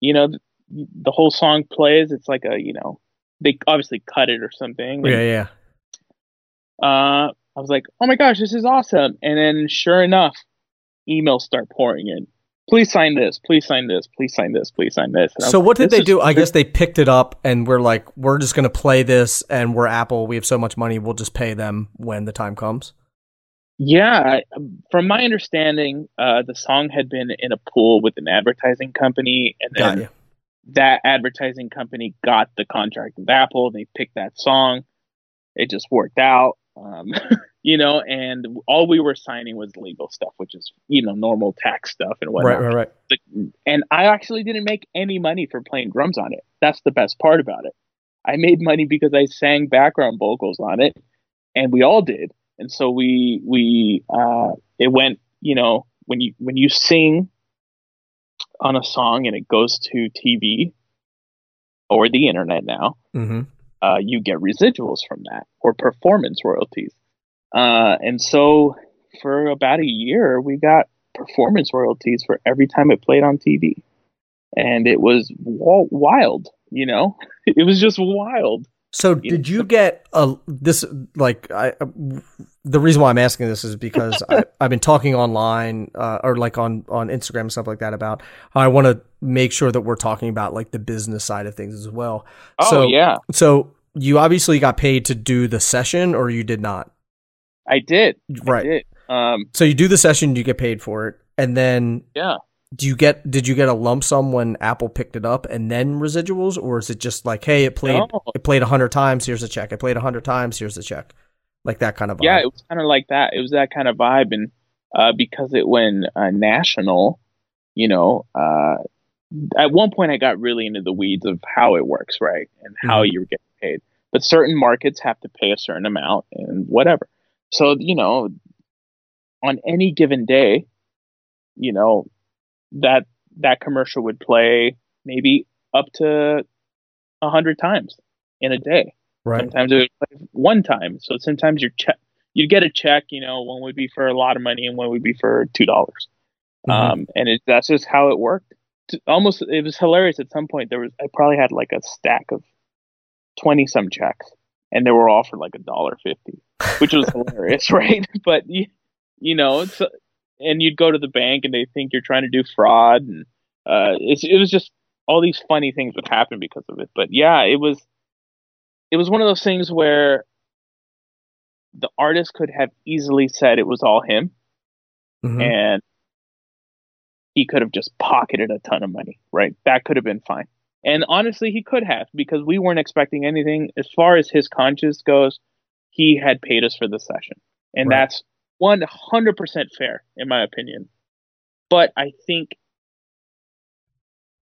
you know, the, the whole song plays. It's like a you know, they obviously cut it or something. Yeah, yeah. Uh, I was like, oh my gosh, this is awesome. And then sure enough, emails start pouring in. Please sign this. Please sign this. Please sign this. Please sign this. So what did they do? I guess they picked it up and we're like, we're just going to play this, and we're Apple. We have so much money, we'll just pay them when the time comes. Yeah, from my understanding, uh, the song had been in a pool with an advertising company, and then that advertising company got the contract with Apple. They picked that song. It just worked out, um, you know. And all we were signing was legal stuff, which is you know normal tax stuff and whatnot. Right, right, right. And I actually didn't make any money for playing drums on it. That's the best part about it. I made money because I sang background vocals on it, and we all did and so we we uh, it went you know when you when you sing on a song and it goes to TV or the internet now, mm-hmm. uh, you get residuals from that or performance royalties. Uh, and so for about a year, we got performance royalties for every time it played on TV. And it was wild, you know? It was just wild. So did you get a this like I the reason why I'm asking this is because I, have been talking online uh, or like on on Instagram and stuff like that about how I want to make sure that we're talking about like the business side of things as well. Oh so, yeah. So you obviously got paid to do the session, or you did not. I did. Right. I did. Um, so you do the session, you get paid for it, and then yeah. Do you get did you get a lump sum when Apple picked it up and then residuals, or is it just like, hey, it played no. it played a hundred times, here's a check. It played a hundred times, here's a check, like that kind of vibe. Yeah, it was kind of like that. It was that kind of vibe, and uh, because it went uh, national, you know, uh, at one point I got really into the weeds of how it works, right, and how mm-hmm. you're getting paid. But certain markets have to pay a certain amount and whatever. So you know, on any given day, you know, that that commercial would play maybe up to a hundred times in a day. Right. Sometimes it would play one time. So sometimes your check you'd get a check, you know, one would be for a lot of money and one would be for two dollars. Mm-hmm. Um, and it, that's just how it worked. Almost, it was hilarious. At some point, there was I probably had like a stack of twenty some checks, and they were all for like a dollar fifty, which was hilarious, right? But you, you know, it's and you'd go to the bank and they think you're trying to do fraud and uh, it was just all these funny things would happen because of it. But yeah it was it was one of those things where the artist could have easily said it was all him mm-hmm. and he could have just pocketed a ton of money right? That could have been fine. And honestly he could have because we weren't expecting anything. As far as his conscience goes he had paid us for the session. And right. that's 100% fair, in my opinion. But I think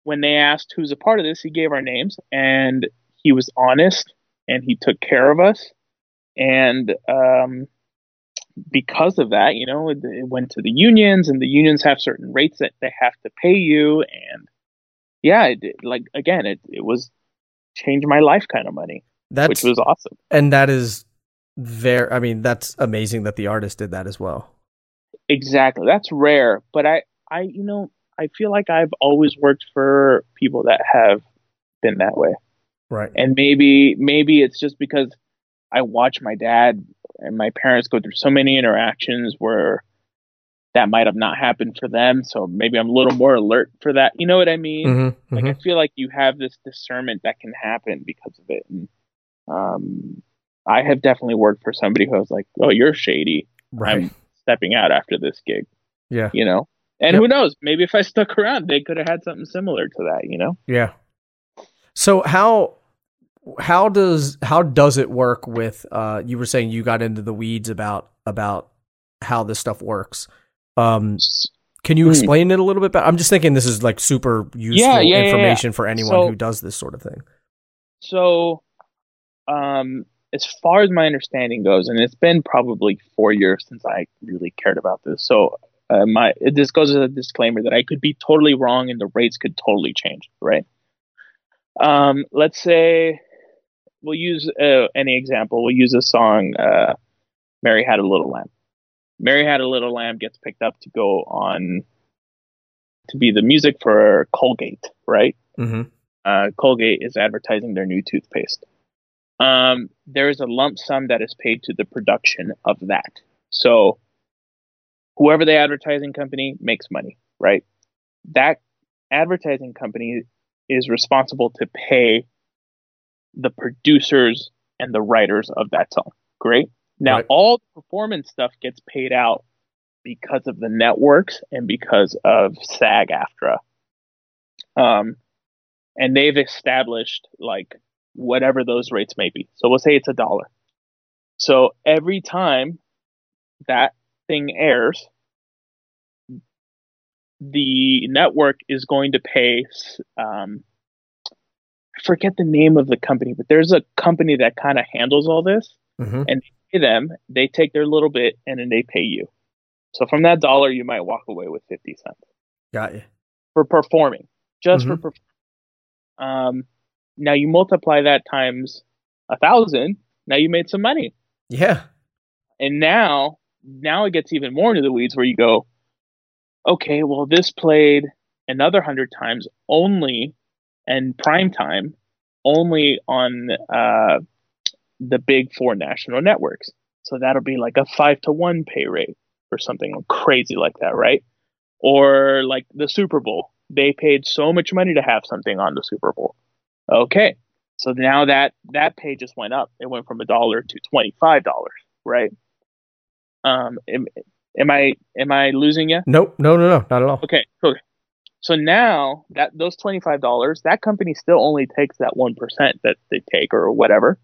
when they asked who's a part of this, he gave our names and he was honest and he took care of us. And um, because of that, you know, it, it, went to the unions and the unions have certain rates that they have to pay you. And yeah, it, like again, it, it was change my life kind of money, That's, which was awesome. And that is very i mean that's amazing that the artist did that as well. Exactly. That's rare but i i you know i feel like i've always worked for people that have been that way. Right. And maybe maybe it's just because i watch my dad and my parents go through so many interactions where that might have not happened for them so maybe i'm a little more alert for that. You know what i mean? Mm-hmm, like mm-hmm. i feel like you have this discernment that can happen because of it. And um I have definitely worked for somebody who was like, "Oh, you're shady. Right. I'm stepping out after this gig." Yeah, you know. And yep. who knows? Maybe if I stuck around, they could have had something similar to that. You know? Yeah. So how how does how does it work with? Uh, you were saying you got into the weeds about about how this stuff works. Um, can you hmm. explain mm. it a little bit better? I'm just thinking this is like super useful yeah, yeah, information yeah, for anyone so, who does this sort of thing. So, um, as far as my understanding goes, and it's been probably four years since I really cared about this. So uh, my this goes as a disclaimer that I could be totally wrong and the rates could totally change. Right? Um, let's say we'll use uh, any example. We'll use a song, uh, "Mary Had a Little Lamb." Mary Had a Little Lamb gets picked up to go on to be the music for Colgate, right? Mm-hmm. Uh, Colgate is advertising their new toothpaste um, there is a lump sum that is paid to the production of that. So whoever the advertising company makes money, right? That advertising company is responsible to pay the producers and the writers of that song. Great. Now right. all the performance stuff gets paid out because of the networks and because of SAG-AFTRA. Um, and they've established like whatever those rates may be. So we'll say it's a dollar. So every time that thing airs, the network is going to pay. Um, I forget the name of the company, but there's a company that kind of handles all this, mm-hmm. and they pay them. They take their little bit, and then they pay you. So from that dollar, you might walk away with fifty cents. Got you for performing, just mm-hmm. for. Um, now you multiply that times a thousand. Now you made some money. Yeah. and now now it gets even more into the weeds where you go, okay, well this played another hundred times only and prime time only on uh, the big four national networks. So that'll be like a five to one pay rate or something crazy like that, right? Or like the Super Bowl. They paid so much money to have something on the Super Bowl. Okay. So now that that pay just went up. It went from a dollar to twenty five dollars, right? Um, am, am I am I losing you? Nope, no, no, no, not at all. Okay, cool. So now that those twenty five dollars, that company still only takes that one percent that they take or whatever,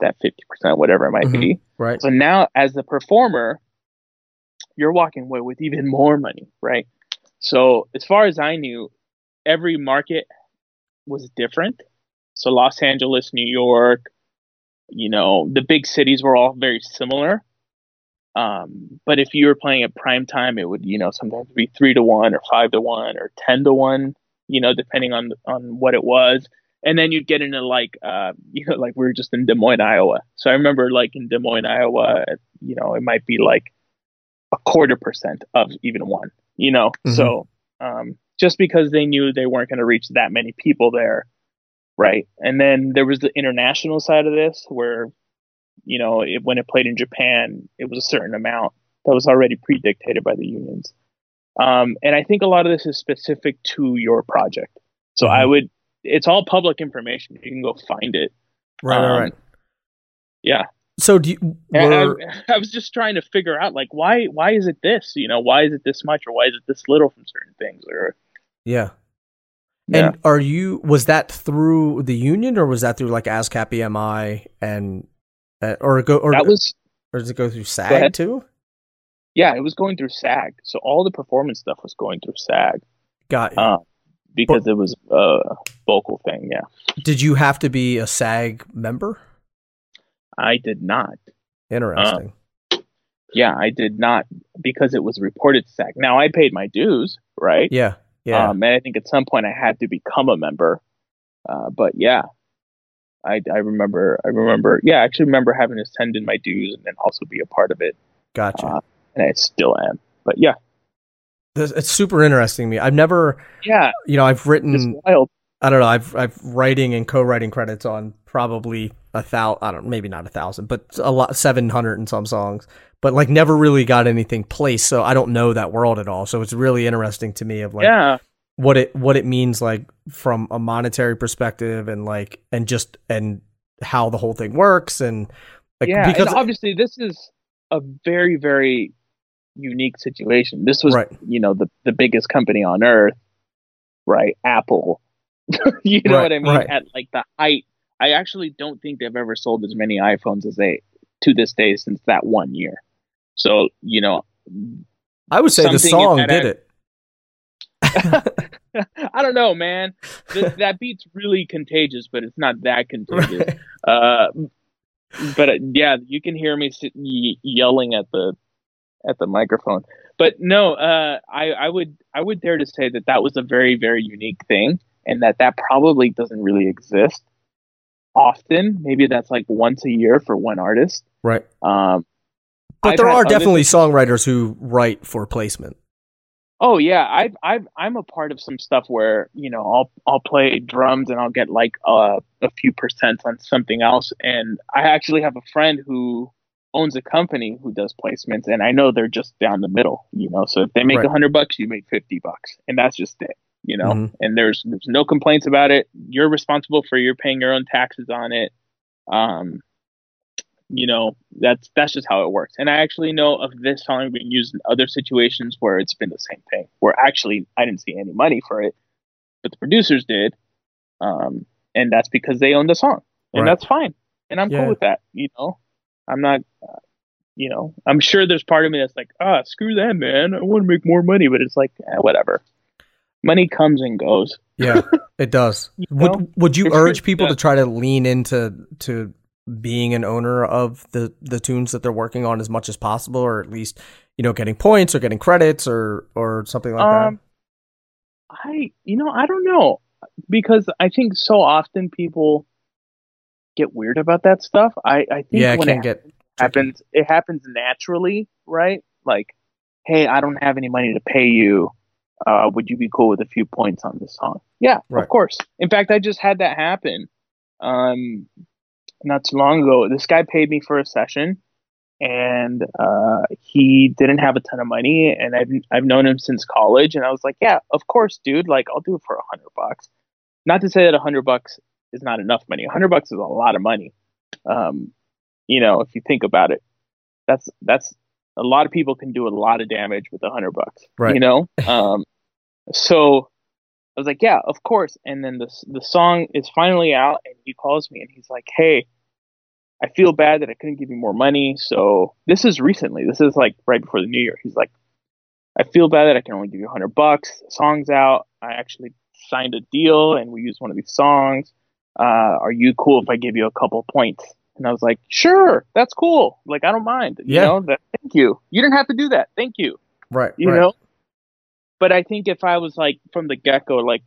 that fifty percent, whatever it might mm-hmm. be. Right. So now, as the performer, you're walking away with even more money, right? So as far as I knew, every market was different. So Los Angeles, New York, you know, the big cities were all very similar. Um, but if you were playing at prime time, it would, you know, sometimes be three to one or five to one or ten to one, you know, depending on on what it was. And then you'd get into like, uh, you know, like we were just in Des Moines, Iowa. So I remember like in Des Moines, Iowa, you know, it might be like a quarter percent of even one, you know. Mm-hmm. So um, just because they knew they weren't going to reach that many people there, right? And then there was the international side of this where you know, it, when it played in Japan, it was a certain amount that was already predictated by the unions. Um, and I think a lot of this is specific to your project. So mm-hmm. I would, it's all public information. You can go find it. Right, um, right. Yeah. So do you? Were... I, I, was just trying to figure out like why why is it this? You know, why is it this much or why is it this little from certain things? Or yeah. Yeah. And are you was that through the union or was that through like ASCAP BMI and uh, or go or that was or does it go through SAG go too? Yeah, it was going through SAG. So all the performance stuff was going through SAG. Got you. Um, because but, it was a vocal thing. Yeah. Did you have to be a SAG member? I did not. Interesting. Um, yeah, I did not because it was reported SAG. Now I paid my dues, right? Yeah. Yeah. Um, and I think at some point I had to become a member. Uh, but yeah, I, I remember I remember yeah I actually remember having to send in my dues and then also be a part of it. Gotcha. Uh, and I still am, but yeah, it's super interesting to me. I've never yeah you know I've written I don't know I've I've writing and co-writing credits on probably a thousand I don't maybe not a thousand but a lot seven hundred and some songs but like never really got anything placed so I don't know that world at all. So it's really interesting to me of like yeah. what it what it means like from a monetary perspective and like and just and how the whole thing works and like yeah because and obviously this is a very very unique situation. This was right. you know the the biggest company on earth right? Apple you know right, what i mean right. at like the height i actually don't think they've ever sold as many iphones as they to this day since that one year so you know i would say the song did it I don't know, man. Th- that beat's really contagious, but it's not that contagious. Uh, but uh, yeah, you can hear me sit- y- yelling at the at the microphone. But no, uh, I, I would I would dare to say that that was a very very unique thing, and that that probably doesn't really exist often. Maybe that's like once a year for one artist, right? Um, but I've there are definitely songwriters who write for placement. Oh yeah, I've I've I'm a part of some stuff where you know I'll I'll play drums and I'll get like uh, a few percent on something else, and I actually have a friend who owns a company who does placements, and I know they're just down the middle, you know. So if they make a right. hundred bucks, you make fifty bucks, and that's just it, you know. Mm-hmm. And there's there's no complaints about it. You're responsible for you're paying your own taxes on it. Um, you know that's that's just how it works and i actually know of this song being used in other situations where it's been the same thing where actually i didn't see any money for it but the producers did um, and that's because they own the song and right. that's fine and i'm yeah. cool with that you know i'm not uh, you know i'm sure there's part of me that's like ah screw that man i want to make more money but it's like eh, whatever money comes and goes. Yeah it does. Would would you urge people to try to lean into to being an owner of the the tunes that they're working on as much as possible or at least you know getting points or getting credits or or something like um, that i you know i don't know because i think so often people get weird about that stuff. I i think yeah it can it, get happens it happens naturally, right? Like, hey, I don't have any money to pay you. Uh, would you be cool with a few points on this song? Yeah, right. of course. In fact, I just had that happen um, not too long ago. This guy paid me for a session, and uh, he didn't have a ton of money, and I've I've known him since college, and I was like, yeah, of course, dude. Like, I'll do it for a hundred bucks. Not to say that a hundred bucks is not enough money. A hundred bucks is a lot of money. Um, you know, if you think about it, that's that's a lot of people can do a lot of damage with a hundred bucks. Right. You know, um, so I was like, yeah, of course. And then the the song is finally out, and he calls me and he's like, hey, I feel bad that I couldn't give you more money. So this is recently. This is like right before the new year. He's like, I feel bad that I can only give you a hundred bucks. Song's out. I actually signed a deal, and we use one of these songs. Uh, are you cool if I give you a couple points? And I was like, sure, that's cool. Like, I don't mind. You yeah. know, that, thank you. You didn't have to do that. Thank you. Right. You right. know? But I think if I was like from the get go, like,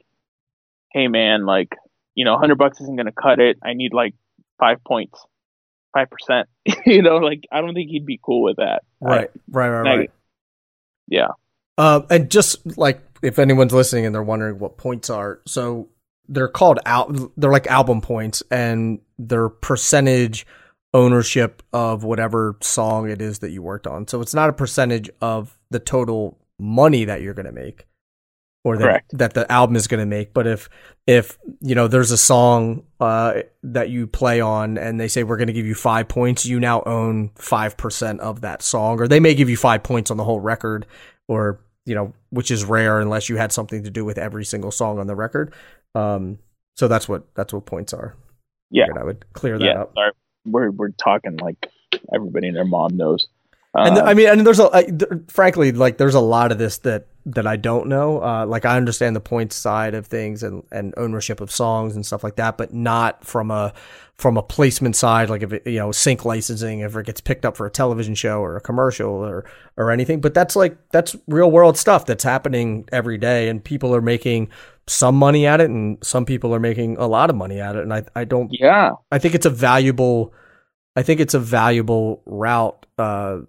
hey man, like, you know, hundred bucks isn't gonna cut it. I need like five points, five percent. you know, like I don't think he'd be cool with that. Right, I, right, right, right. Yeah. Uh, and just like if anyone's listening and they're wondering what points are, so they're called out. They're like album points, and they're percentage ownership of whatever song it is that you worked on. So it's not a percentage of the total money that you're going to make or that, that the album is going to make. But if, if, you know, there's a song, uh, that you play on and they say, we're going to give you five points, you now own 5% of that song, or they may give you five points on the whole record or, you know, which is rare unless you had something to do with every single song on the record. Um, so that's what, that's what points are. Yeah. I would clear that yeah, up. Sorry. We're, we're talking like everybody and their mom knows and I mean, and there's a, I, frankly, like there's a lot of this that that I don't know. Uh, like I understand the points side of things and, and ownership of songs and stuff like that, but not from a from a placement side. Like if it, you know sync licensing, if it gets picked up for a television show or a commercial or or anything. But that's like that's real world stuff that's happening every day, and people are making some money at it, and some people are making a lot of money at it. And I I don't yeah I think it's a valuable I think it's a valuable route. Uh,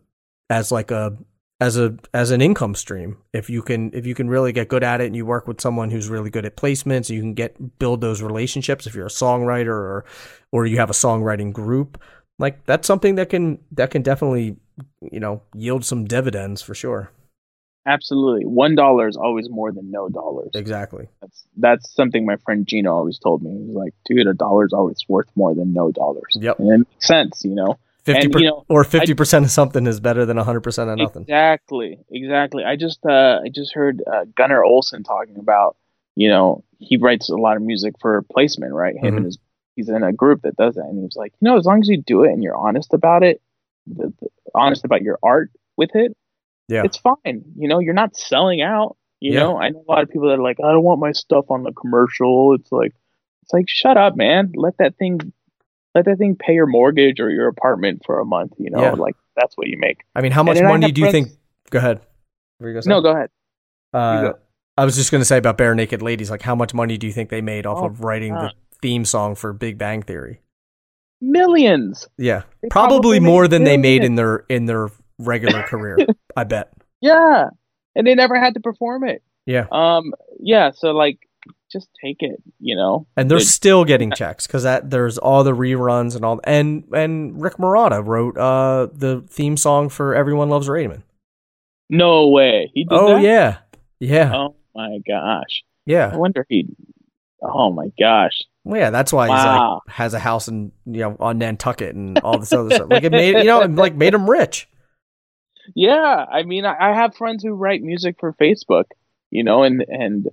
as like a as a as an income stream if you can if you can really get good at it and you work with someone who's really good at placements you can get build those relationships if you're a songwriter or or you have a songwriting group like that's something that can that can definitely you know yield some dividends for sure absolutely one dollar is always more than no dollars exactly that's that's something my friend gino always told me he was like dude a dollar is always worth more than no dollars yep and it makes sense you know 50 and, you know, or 50% of something is better than 100% of nothing. Exactly. Exactly. I just uh I just heard uh, Gunnar Olsen talking about, you know, he writes a lot of music for placement, right? Him mm-hmm. and his he's in a group that does that and he was like, "You know, as long as you do it and you're honest about it, the, the, honest about your art with it, yeah. It's fine. You know, you're not selling out. You yeah. know, I know a lot of people that are like, I don't want my stuff on the commercial. It's like it's like shut up, man. Let that thing let that thing pay your mortgage or your apartment for a month. You know, yeah. like that's what you make. I mean, how much money do you think? Go ahead. Go no, go ahead. Uh, go. I was just going to say about Barenaked Ladies. Like, how much money do you think they made off oh, of writing God. the theme song for Big Bang Theory? Millions. Yeah, they probably, probably more than millions. they made in their in their regular career. I bet. Yeah, and they never had to perform it. Yeah. Um. Yeah. So like, just take it, you know. And they're it, still getting checks because that there's all the reruns and all. And and Rick Marotta wrote uh the theme song for Everyone Loves Raymond. No way, he did. Oh that? yeah, yeah. Oh my gosh. Yeah. I wonder he. Oh my gosh. Well, yeah, that's why wow. he's like has a house in you know on Nantucket and all this other stuff. Like it made you know like made him rich. Yeah, I mean, I, I have friends who write music for Facebook, you know, and and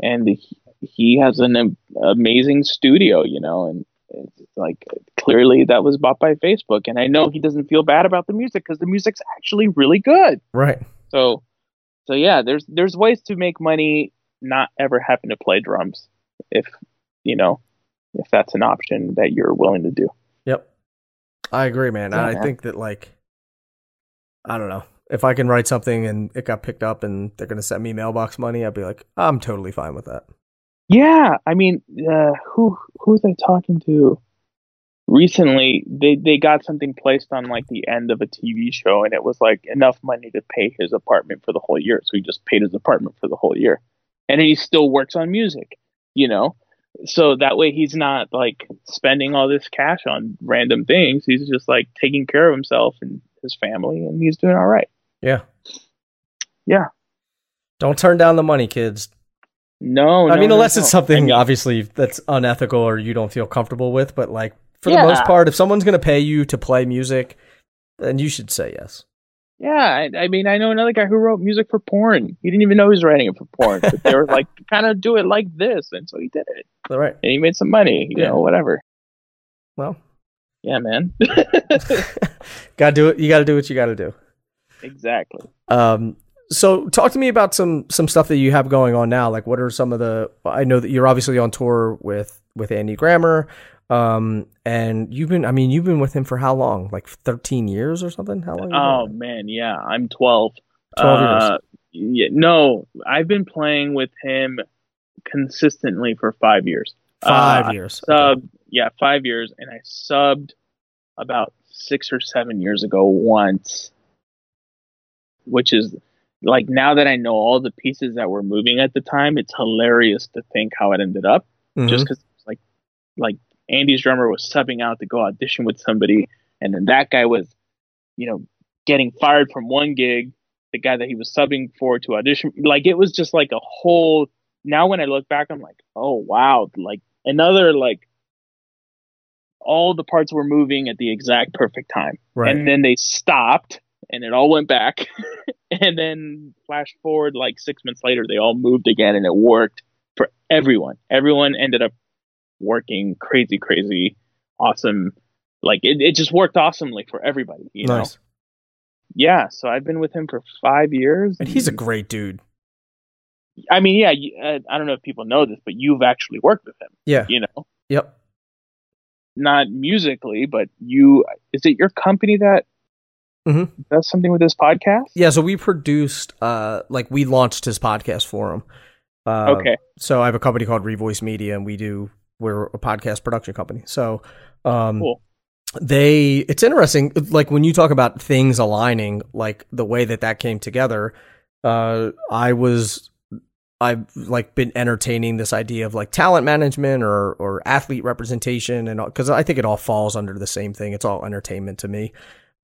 and he, he has an amazing studio, you know, and it's like clearly that was bought by Facebook. And I know he doesn't feel bad about the music because the music's actually really good. Right. So, so yeah, there's there's ways to make money not ever having to play drums if you know if that's an option that you're willing to do. Yep. I agree, man. Yeah, I man. think that like I don't know. If I can write something and it got picked up and they're going to send me mailbox money, I'd be like, I'm totally fine with that. Yeah, I mean, uh, who who was I talking to? recently they they got something placed on like the end of a TV show, and it was like enough money to pay his apartment for the whole year. So he just paid his apartment for the whole year, and he still works on music. You know, so that way he's not like spending all this cash on random things. He's just like taking care of himself and his family, and he's doing all right. Yeah, yeah. Don't turn down the money, kids. No, I no, mean, no, unless no. it's something obviously that's unethical or you don't feel comfortable with, but like for Yeah. the most part, if someone's going to pay you to play music, then you should say yes. Yeah, I, I mean, I know another guy who wrote music for porn. He didn't even know he was writing it for porn, but they were like, kind of do it like this, and so he did it, All right. and he made some money. You Yeah. know, whatever. Well, Yeah, man. got to do it. You got to do what you got to do. exactly. Um, so talk to me about some some stuff that you have going on now. Like, what are some of the? I know that you're obviously on tour with with Andy Grammer, um, and you've been. I mean, you've been with him for how long? Like 13 years or something? How long? Oh man, yeah, I'm 12. 12 years. Uh, yeah, no, I've been playing with him consistently for five years. five uh, years. Okay. Yeah, five years, and I subbed about six or seven years ago once, which is like now that I know all the pieces that were moving at the time, it's hilarious to think how it ended up. Mhm. Just because like like Andy's drummer was subbing out to go audition with somebody, and then that guy was, you know, getting fired from one gig. The guy that he was subbing for to audition, like it was just like a whole. Now when I look back, I'm like, oh wow, like another like all the parts were moving at the exact perfect time. right. And then they stopped and it all went back. and then flash forward like six months later, they all moved again and it worked for everyone. Everyone ended up working crazy, crazy, awesome. Like it, it just worked awesomely for everybody, you know? nice. Yeah. So I've been with him for five years. And he's a great dude. I mean, yeah, uh, I don't know if people know this, but you've actually worked with him, Yeah. you know? Yep. Not musically, but you, is it your company that Mhm. does something with this podcast? Yeah. So we produced, uh, like we launched his podcast for him. Uh, Okay. So I have a company called Revoice Media, and we do we're a podcast production company. So, um, Cool. they it's interesting. Like when you talk about things aligning, like the way that that came together. Uh, I was I've like been entertaining this idea of like talent management or or athlete representation and because I think it all falls under the same thing. It's all entertainment to me,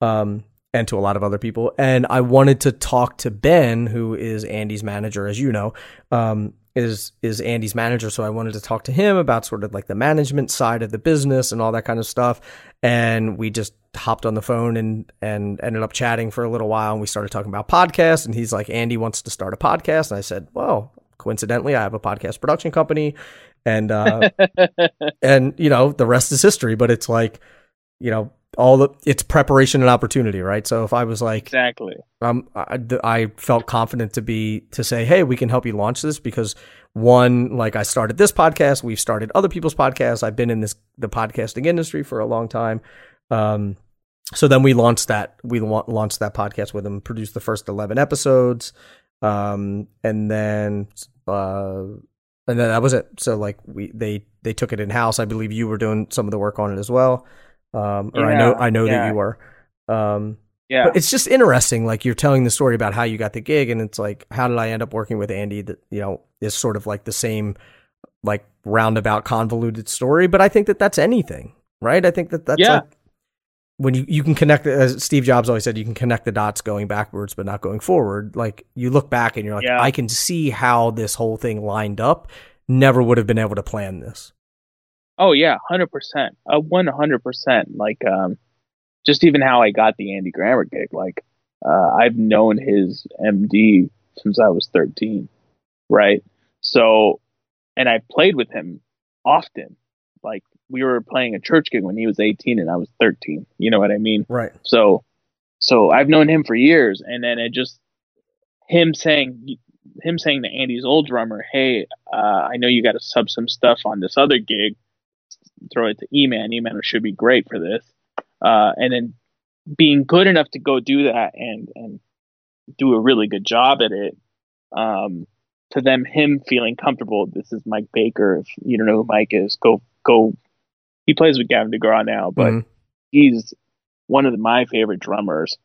um, and to a lot of other people. And I wanted to talk to Ben, who is Andy's manager, as you know, um, is is Andy's manager. So I wanted to talk to him about sort of like the management side of the business and all that kind of stuff. And we just hopped on the phone and and ended up chatting for a little while. And we started talking about podcasts. And he's like, Andy wants to start a podcast. And I said, well, coincidentally, I have a podcast production company, and uh, and you know the rest is history. But it's like, you know, all the it's preparation and opportunity, right? So if I was like, exactly. um, I, I felt confident to be to say, hey, we can help you launch this because one, like I started this podcast, we've started other people's podcasts. I've been in this the podcasting industry for a long time. Um, so then we launched that we launched that podcast with them, produced the first eleven episodes, um, and then uh, and then that was it. So like we they they took it in house. I believe you were doing some of the work on it as well. Um, or I know I know that you were. Um, Yeah. but it's just interesting. Like you're telling the story about how you got the gig, and it's like, how did I end up working with Andy? That you know is sort of like the same, like roundabout, convoluted story. But I think that that's anything, right? I think that that's Yeah. like when you you can connect. As Steve Jobs always said, you can connect the dots going backwards, but not going forward. Like you look back and you're like, Yeah. I can see how this whole thing lined up. Never would have been able to plan this. Oh yeah, hundred percent. Uh, one hundred percent. Like, um, just even how I got the Andy Grammer gig. Like, uh, I've known his MD since I was thirteen, right? So, and I played with him often. Like, we were playing a church gig when he was eighteen and I was thirteen. You know what I mean? Right. So, so I've known him for years, and then it just him saying him saying to Andy's old drummer, "Hey, uh, I know you got to sub some stuff on this other gig. Throw it to E-Man. E-Man should be great for this." Uh, and then being good enough to go do that and and do a really good job at it. Um, to them, him feeling comfortable. This is Mike Baker. If you don't know who Mike is, go go he plays with Gavin DeGraw now, but mm-hmm. he's one of the, my favorite drummers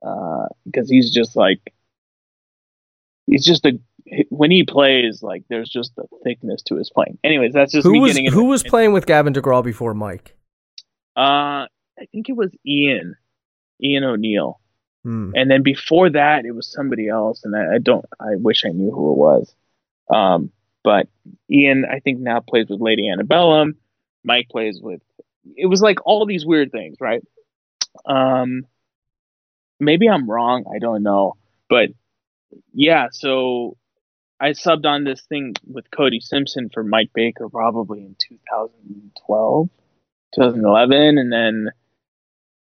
because uh, he's just like he's just a when he plays like there's just a thickness to his playing. Anyways, that's just who me was. Who was playing with Gavin DeGraw before Mike? Uh, I think it was Ian, Ian O'Neill, hmm. and then before that it was somebody else, and I, I, don't. I wish I knew who it was. Um, but Ian, I think now plays with Lady Antebellum. Mike plays with. It was like all these weird things, right? Um, maybe I'm wrong. I don't know, but yeah. So I subbed on this thing with Cody Simpson for Mike Baker probably in 2012, 2011, and then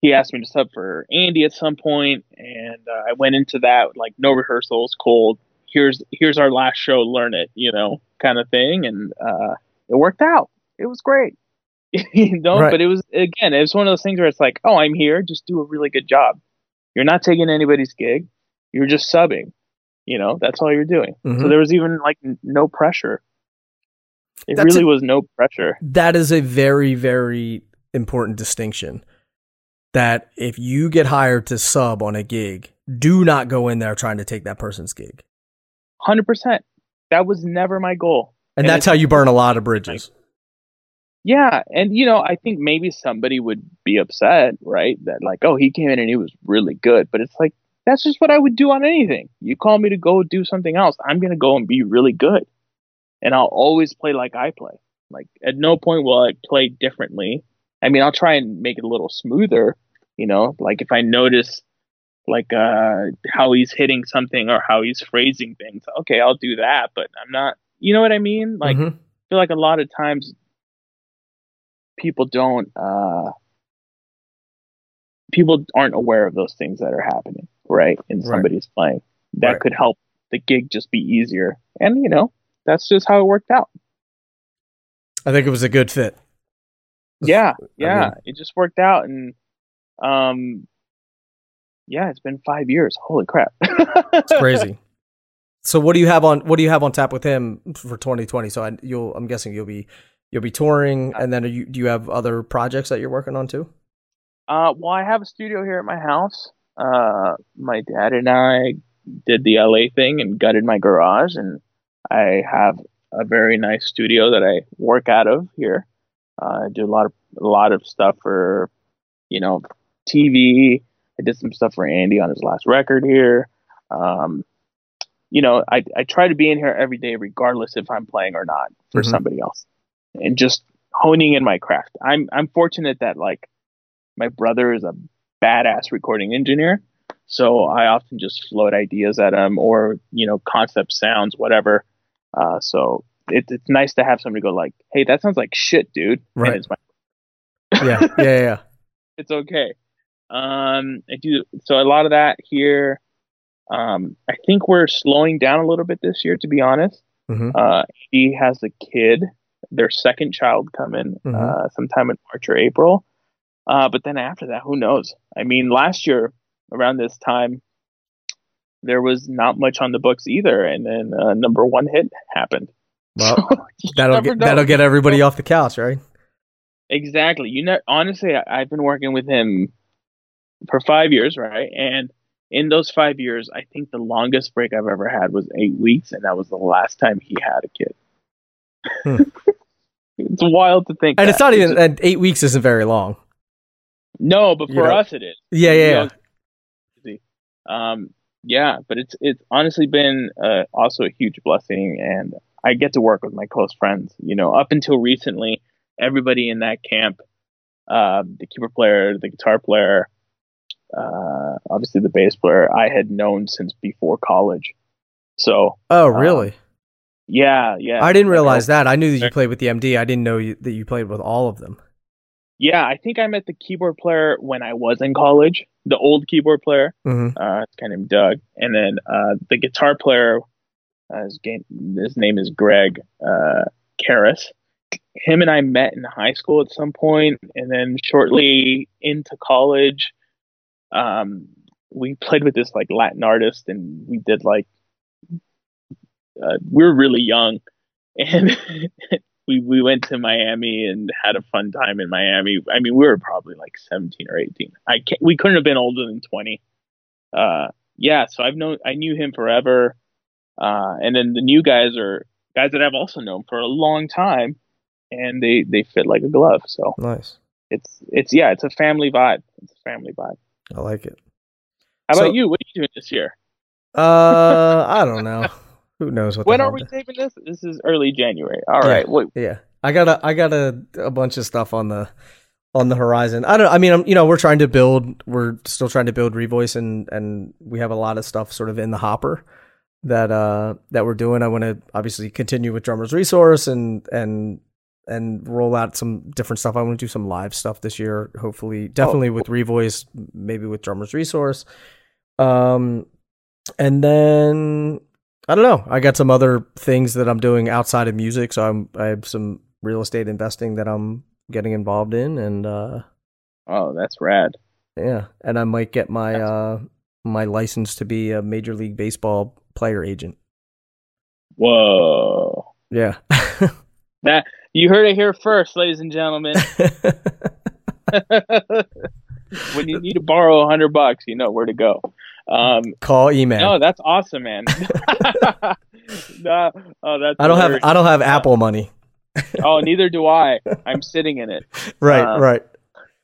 he asked me to sub for Andy at some point, and uh, I went into that like no rehearsals, cold. Here's here's our last show, learn it, you know, kind of thing, and uh, it worked out. It was great. you know, right. but it was again, it was one of those things where it's like, oh, I'm here, just do a really good job. You're not taking anybody's gig. You're just subbing. You know, that's all you're doing. Mm-hmm. So there was even like no pressure. It that's really a, was no pressure. That is a very, very important distinction. That if you get hired to sub on a gig, do not go in there trying to take that person's gig. 100%. That was never my goal. And, and that's how you burn a lot of bridges. Yeah, and you know, I think maybe somebody would be upset, right? That like, oh, he came in and he was really good, but it's like that's just what I would do on anything. You call me to go do something else, I'm gonna go and be really good, and I'll always play like I play. Like at no point will I play differently. I mean, I'll try and make it a little smoother, you know, like if I notice like uh how he's hitting something or how he's phrasing things, okay, I'll do that, but I'm not, you know what I mean? Like mm-hmm. I feel like a lot of times people don't uh, people aren't aware of those things that are happening right in somebody's right. playing that right. could help the gig just be easier. And you know that's just how it worked out. I think it was a good fit. Yeah yeah I mean, it just worked out and um yeah it's been five years. Holy crap. It's crazy. So what do you have on what do you have on tap with him for 2020 so I, you'll i'm guessing you'll be You'll be touring, and then you, do you have other projects that you're working on too? Uh, well, I have a studio here at my house. Uh, my dad and I did the LA thing and gutted my garage, and I have a very nice studio that I work out of here. Uh, I do a lot of a lot of stuff for, you know, TV. I did some stuff for Andy on his last record here. Um, you know, I I try to be in here every day, regardless if I'm playing or not for mm-hmm. somebody else and just honing in my craft. I'm I'm fortunate that like my brother is a badass recording engineer, so I often just float ideas at him or you know concept sounds, whatever. Uh, so it, it's nice to have somebody go like, "Hey, that sounds like shit, dude." Right. My- yeah, yeah, yeah. it's okay. Um, I do so a lot of that here. Um, I think we're slowing down a little bit this year, to be honest. Mm-hmm. Uh, he has a kid their second child coming mm-hmm. uh, sometime in March or April. Uh, but then after that, who knows? I mean, last year around this time, there was not much on the books either, and then uh, number one hit happened. Well, so that'll get know. that'll get everybody off the couch, right? Exactly. You know, honestly, I, I've been working with him for five years, right? And in those five years, I think the longest break I've ever had was eight weeks, and that was the last time he had a kid. Hmm. it's wild to think. And that. it's not even and eight weeks isn't very long. No, but for you know? us it is. Yeah, yeah. yeah. Um, yeah, but it's it's honestly been uh, also a huge blessing, and I get to work with my close friends. You know, up until recently, everybody in that camp, uh, the keyboard player, the guitar player, uh, obviously the bass player, I had known since before college. So, oh really? Yeah, yeah. I didn't realize that. I knew that you played with the MD. I didn't know you, that you played with all of them. Yeah, I think I met the keyboard player when I was in college. The old keyboard player, mm-hmm. uh, kind of Doug, and then uh, the guitar player. Uh, his, game, his name is Greg uh, Karras. Him and I met in high school at some point, and then shortly into college, um, we played with this like Latin artist, and we did like uh, we are really young, and we we went to Miami and had a fun time in Miami. I mean, we were probably like 17 or 18. I can't, we couldn't have been older than 20. Uh, yeah, so I've known I knew him forever. Uh, and then the new guys are guys that I've also known for a long time, and they they fit like a glove. So nice. It's it's yeah, it's a family vibe. It's a family vibe. I like it. How so, about you? What are you doing this year? Uh, I don't know. Who knows what? When are we taping this? This is early January. All yeah, right. Wait. Yeah, I got a I got a a bunch of stuff on the on the horizon. I don't. I mean, I'm, you know, we're trying to build. We're still trying to build Revoice, and and we have a lot of stuff sort of in the hopper that uh that we're doing. I want to obviously continue with Drummers Resource and and and roll out some different stuff. I want to do some live stuff this year. Hopefully, definitely oh. with Revoice, maybe with Drummers Resource. Um, and then I don't know. I got some other things that I'm doing outside of music. So I'm I have some real estate investing that I'm getting involved in, and uh, oh, that's rad. Yeah, and I might get my uh my license to be a major league baseball player agent. Whoa. Yeah. that you heard it here first, ladies and gentlemen. when you need to borrow a hundred bucks, you know where to go. Um, Call email. No, that's awesome, man. no, oh, that's I don't have I don't have Apple money. oh, neither do I. I'm sitting in it. Right, um, right.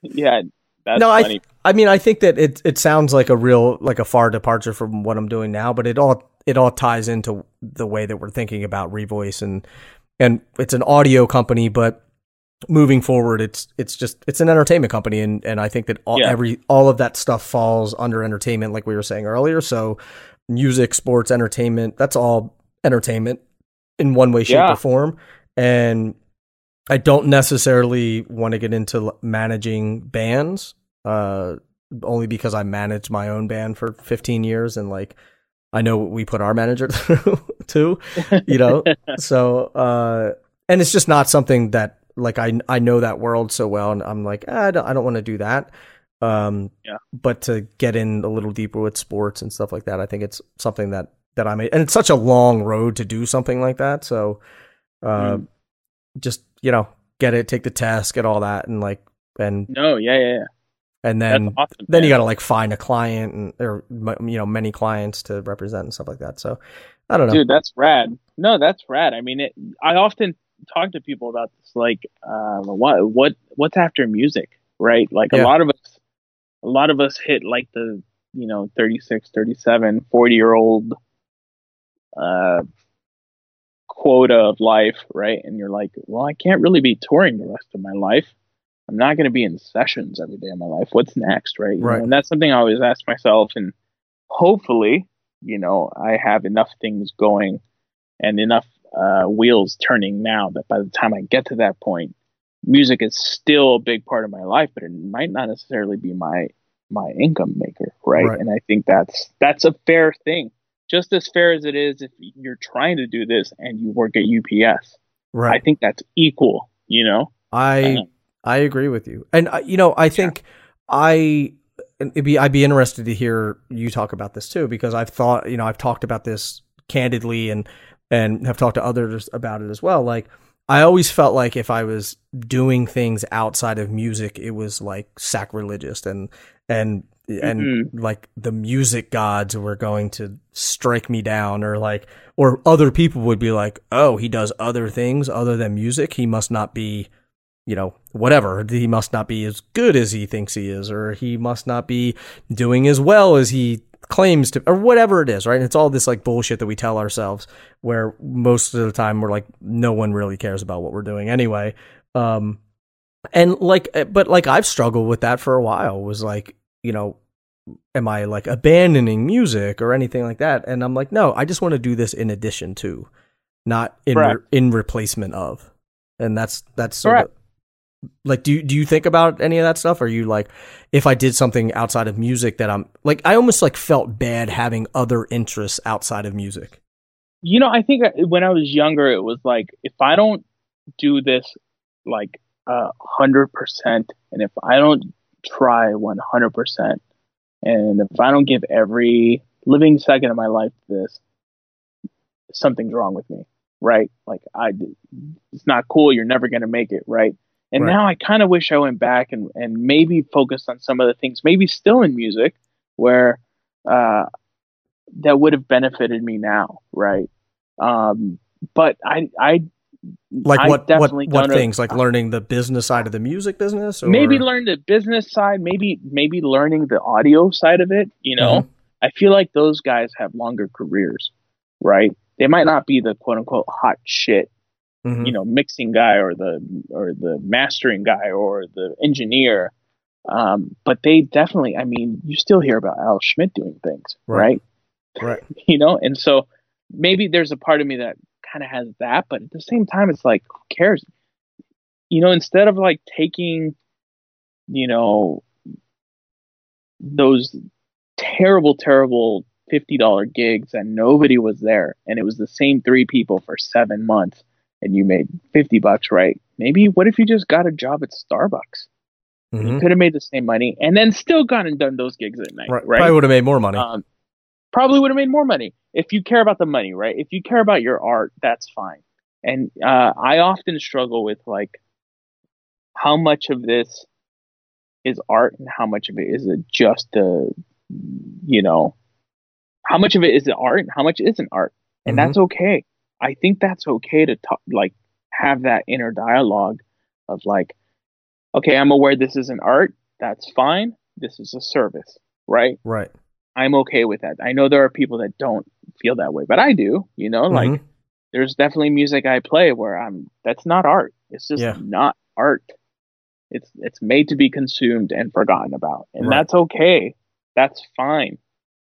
Yeah, no, funny. I I mean I think that it it sounds like a real like a far departure from what I'm doing now, but it all it all ties into the way that we're thinking about Revoice and and it's an audio company, but moving forward it's it's just it's an entertainment company and and I think that all yeah. every all of that stuff falls under entertainment like we were saying earlier so music sports entertainment that's all entertainment in one way shape yeah. or form and I don't necessarily want to get into managing bands uh only because I managed my own band for 15 years and like I know we put our manager through too you know so uh and it's just not something that like I I know that world so well, and I'm like ah, I don't I don't want to do that. Um, yeah. But to get in a little deeper with sports and stuff like that, I think it's something that that I'm and it's such a long road to do something like that. So, uh, mm. just you know, get it, take the test, get all that, and like and no, yeah, yeah, yeah. And then awesome, then you got to like find a client and or you know many clients to represent and stuff like that. So I don't know, dude. That's rad. No, that's rad. I mean, it. I often talk to people about this, like, uh, what what what's after music, right? Like yeah. a lot of us, a lot of us hit like the you know 36, 37, 40 year old uh, quota of life, right? And you're like, well, I can't really be touring the rest of my life. I'm not going to be in sessions every day of my life. What's next, right? right. Know? And that's something I always ask myself, and hopefully, you know, I have enough things going and enough uh, wheels turning now that by the time I get to that point, music is still a big part of my life, but it might not necessarily be my my income maker, right? right? And I think that's that's a fair thing, just as fair as it is if you're trying to do this and you work at UPS. Right. I think that's equal. You know. I um, I agree with you, and uh, you know I think yeah. I it'd be I'd be interested to hear you talk about this too because I've thought you know I've talked about this candidly and and have talked to others about it as well. Like I always felt like if I was doing things outside of music, it was like sacrilegious and and and mm-hmm. like the music gods were going to strike me down or like or other people would be like, "Oh, he does other things other than music. He must not be, you know, whatever. He must not be as good as he thinks he is or he must not be doing as well as he claims to or whatever it is right? And it's all this like bullshit that we tell ourselves where most of the time we're like no one really cares about what we're doing anyway. Um and like eh, but like i've struggled with that for a while was like you know am i like abandoning music or anything like that? And i'm like no i just want to do this in addition to not in re- in replacement of. And that's that's sort of like do you, do you think about any of that stuff are you like if i did something outside of music that i'm like i almost like felt bad having other interests outside of music you know i think when i was younger it was like if i don't do this like a uh, hundred percent and if i don't try 100% and if i don't give every living second of my life to this something's wrong with me right? Like I, it's not cool. You're never gonna make it, right? And Right. now I kind of wish I went back and and maybe focused on some of the things, maybe still in music, where uh, that would have benefited me now, right? Um, but I I Like I what what what things? Like learning the business side of the music business, or maybe learn the business side, maybe maybe learning the audio side of it. You know, Mhm. I feel like those guys have longer careers, right? They might not be the quote unquote hot shit, Mhm. you know, mixing guy or the or the mastering guy or the engineer, um, but they definitely. I mean, you still hear about Al Schmitt doing things, Right. right? right. You know, and so maybe there's a part of me that kind of has that, but at the same time, it's like, who cares? You know, instead of like taking, you know, those terrible, terrible fifty dollar gigs and nobody was there, and it was the same three people for seven months, and you made fifty bucks, right? Maybe what if you just got a job at Starbucks? You Mhm. could have made the same money and then still gone and done those gigs at night, Right. right? Probably would have made more money. um, probably would have made more money if you care about the money, right? If you care about your art, that's fine. And uh, I often struggle with like how much of this is art and how much of it is it just a, you know, how much of it is art and how much isn't art, and Mhm. that's okay. I think that's okay to talk, like have that inner dialogue of like, okay, I'm aware this is an art. That's fine. This is a service, right? right. I'm okay with that. I know there are people that don't feel that way, but I do. You know, like Mhm. there's definitely music I play where I'm that's not art. It's just Yeah. not art. It's it's made to be consumed and forgotten about. And Right. that's okay. That's fine.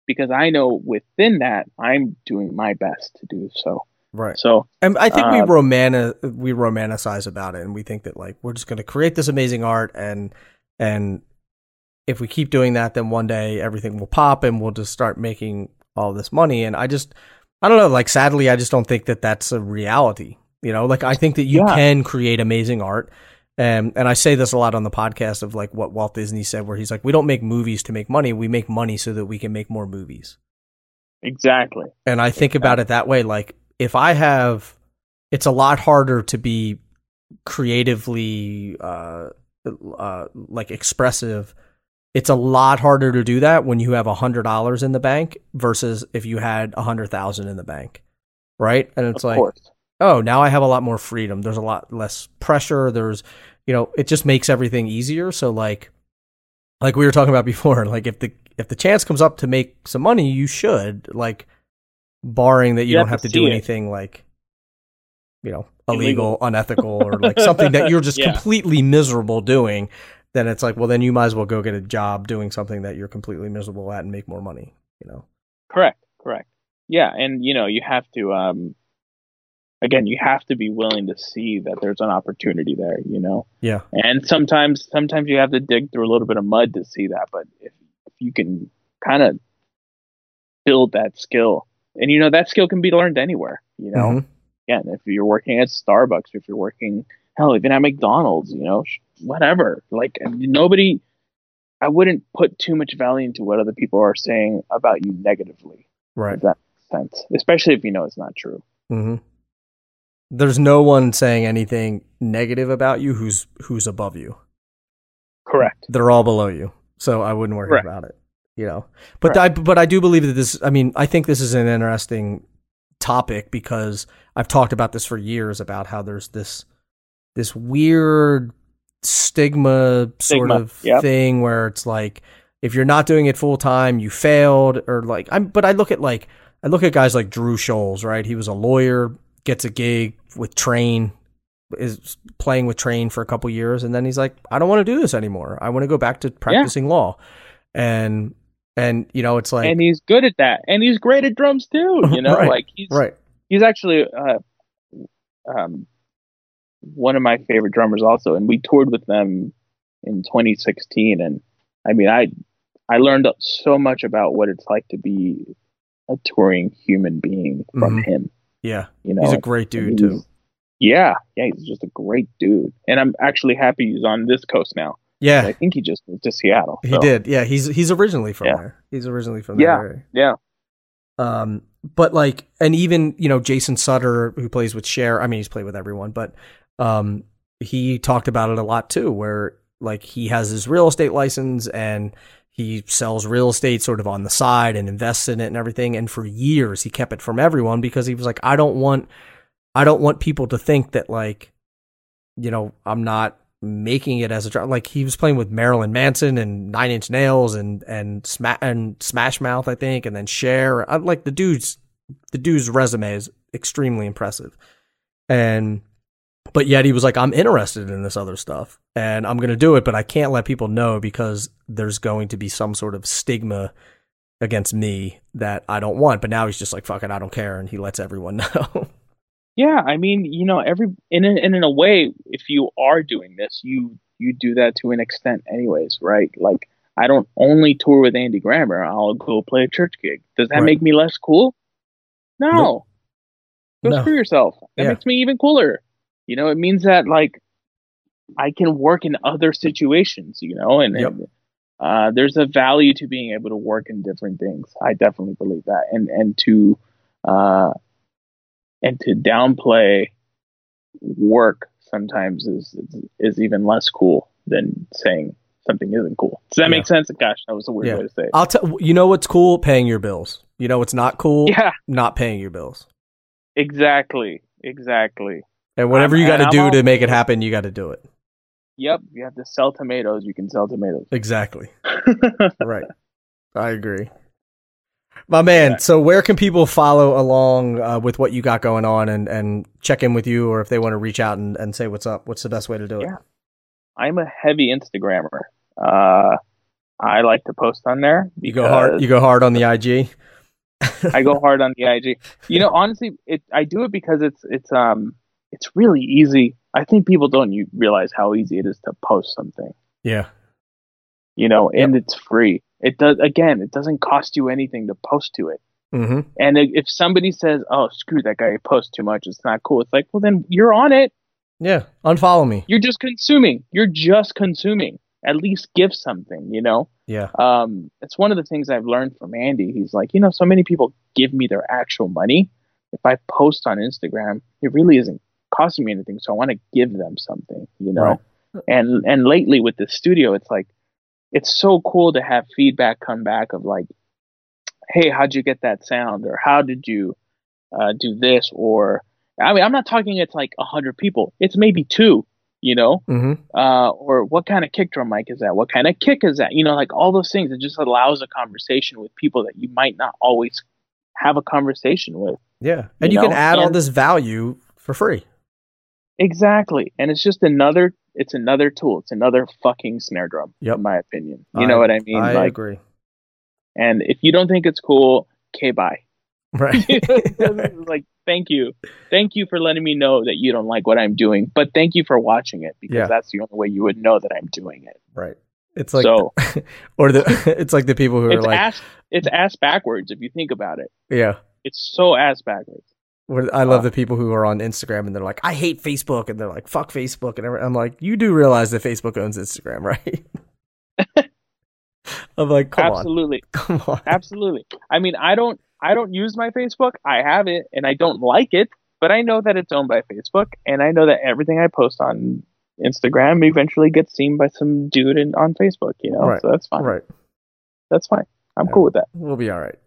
Because I know within that I'm doing my best to do so. Right. So And I think we Um, romani- we romanticize about it, and we think that like we're just going to create this amazing art, and and if we keep doing that, then one day everything will pop, and we'll just start making all this money. And I just, I don't know, like sadly, I just don't think that that's a reality. You know, like I think that you Yeah. can create amazing art. And, and I say this a lot on the podcast of like what Walt Disney said, where he's like, we don't make movies to make money. We make money so that we can make more movies. exactly. And I think about it that way. Like, if I have, it's a lot harder to be creatively, uh, uh, like expressive. It's a lot harder to do that when you have a hundred dollars in the bank versus if you had a hundred thousand in the bank, right? And it's of like, course. oh, now I have a lot more freedom. There's a lot less pressure. There's, you know, it just makes everything easier. So like, like we were talking about before, like if the if the chance comes up to make some money, you should like, barring that you, You don't have have to do see it. anything like, you know, Illegal. illegal, unethical, or like something that you're just Yeah. completely miserable doing. Then it's like, well, then you might as well go get a job doing something that you're completely miserable at and make more money. You know. Correct, correct. Yeah, and you know, you have to um again, you have to be willing to see that there's an opportunity there, you know. Yeah. And sometimes sometimes you have to dig through a little bit of mud to see that, but if, if you can kind of build that skill. And you know, that skill can be learned anywhere, you know. Mhm. Again, if you're working at Starbucks, if you're working hell, even at McDonald's, you know, whatever. Like nobody I wouldn't put too much value into what other people are saying about you negatively Right. if that makes sense. Especially if you know it's not true. Mm-hmm. There's no one saying anything negative about you who's who's above you. Correct. They're all below you, so I wouldn't worry Correct. about it. You know, but I but I do believe that this. I mean, I think this is an interesting topic because I've talked about this for years about how there's this this weird stigma sort Stigma, of yep. thing where it's like if you're not doing it full time, you failed, or like I'm. But I look at like I look at guys like Drew Shoals, right? He was a lawyer, gets a gig with Train, is playing with Train for a couple years, and then he's like, I don't want to do this anymore. I want to go back to practicing law, and and you know, it's like and he's good at that. And he's great at drums too. You know, Right. like he's right, he's actually uh, um, one of my favorite drummers also. And we toured with them in 2016. And I mean, I I learned so much about what it's like to be a touring human being from Mhm. him. yeah, You know, he's a great dude too. Yeah, yeah, he's just a great dude, and I'm actually happy he's on this coast now. Yeah, I think he just moved to Seattle. he did. Yeah, he's he's originally from Yeah. there. He's originally from that Yeah. Yeah, Um, but like, and even you know Jason Sutter who plays with Cher. I mean, he's played with everyone, but um, he talked about it a lot too, where like he has his real estate license and he sells real estate sort of on the side and invests in it and everything. And for years he kept it from everyone because he was like, I don't want, I don't want people to think that like, you know, I'm not making it as a. Like he was playing with Marilyn Manson and Nine Inch Nails and and Sma- and Smash Mouth, I think, and then Cher. I'm like the dude's the dude's resume is extremely impressive, and but yet he was like, I'm interested in this other stuff and I'm going to do it, but I can't let people know because there's going to be some sort of stigma against me that I don't want. But now he's just like, fuck it, I don't care. And he lets everyone know. Yeah. I mean, you know, every, in, a, in a way, if you are doing this, you, you do that to an extent anyways, right? Like, I don't only tour with Andy Grammer. I'll go play a church gig. Does that right. make me less cool? No. Nope. Go no. screw yourself. That yeah. makes me even cooler. You know, it means that like I can work in other situations, you know, and, yep. and uh, there's a value to being able to work in different things. I definitely believe that, and and to uh, and to downplay work sometimes is, is, even less cool than saying something isn't cool. Does that yeah. make sense? Gosh, that was a weird yeah. way to say it. I'll tell you know what's cool? Paying your bills. You know what's not cool? Yeah, not paying your bills. Exactly. Exactly. And whatever you got to do to make it happen, you got to do it. Yep, you have to sell tomatoes. You can sell tomatoes. Exactly. right. I agree. My man, so where can people follow along uh, with what you got going on and, and check in with you, or if they want to reach out and, and say what's up? What's the best way to do it? Yeah. I'm a heavy Instagrammer. Uh, I like to post on there. You go hard. You go hard on the IG. I go hard on the IG. You know, honestly, it I do it because it's it's um it's really easy. I think people don't you realize how easy it is to post something. Yeah. You know, and yep. it's free. It does again. It doesn't cost you anything to post to it. Mm-hmm. And if somebody says, "Oh, screw that guy, he posts too much. It's not cool," it's like, well, then you're on it. Yeah, unfollow me. You're just consuming. You're just consuming. At least give something, you know. Yeah. Um, it's one of the things I've learned from Andy. He's like, you know, so many people give me their actual money. If I post on Instagram, it really isn't costing me anything, so I want to give them something, you know. Right. And and lately with the studio, it's like it's so cool to have feedback come back of like, hey, how'd you get that sound, or how did you uh, do this, or I mean, I'm not talking it's like a hundred people. It's maybe two, you know, mm-hmm. uh, or what kind of kick drum mic is that? What kind of kick is that? You know, like all those things. It just allows a conversation with people that you might not always have a conversation with. Yeah, and you, you know? can add and, all this value for free. Exactly. And it's just another it's another tool. It's another fucking snare drum, yep. in my opinion. You I, know what I mean? I like, agree. And if you don't think it's cool, okay, bye. Right. like, thank you. Thank you for letting me know that you don't like what I'm doing, but thank you for watching it because yeah. that's the only way you would know that I'm doing it. Right. It's like so, or the it's like the people who are like ass, it's ass backwards if you think about it. Yeah. It's so ass backwards. I love uh. the people who are on Instagram and they're like, I hate Facebook, and they're like, fuck Facebook, and I'm like, you do realize that Facebook owns Instagram, right? I'm like, come absolutely, on. come on, absolutely. I mean, I don't, I don't use my Facebook. I have it, and I don't like it, but I know that it's owned by Facebook, and I know that everything I post on Instagram eventually gets seen by some dude in, on Facebook. You know, right. so that's fine. Right. That's fine. I'm yeah. cool with that. We'll be all right.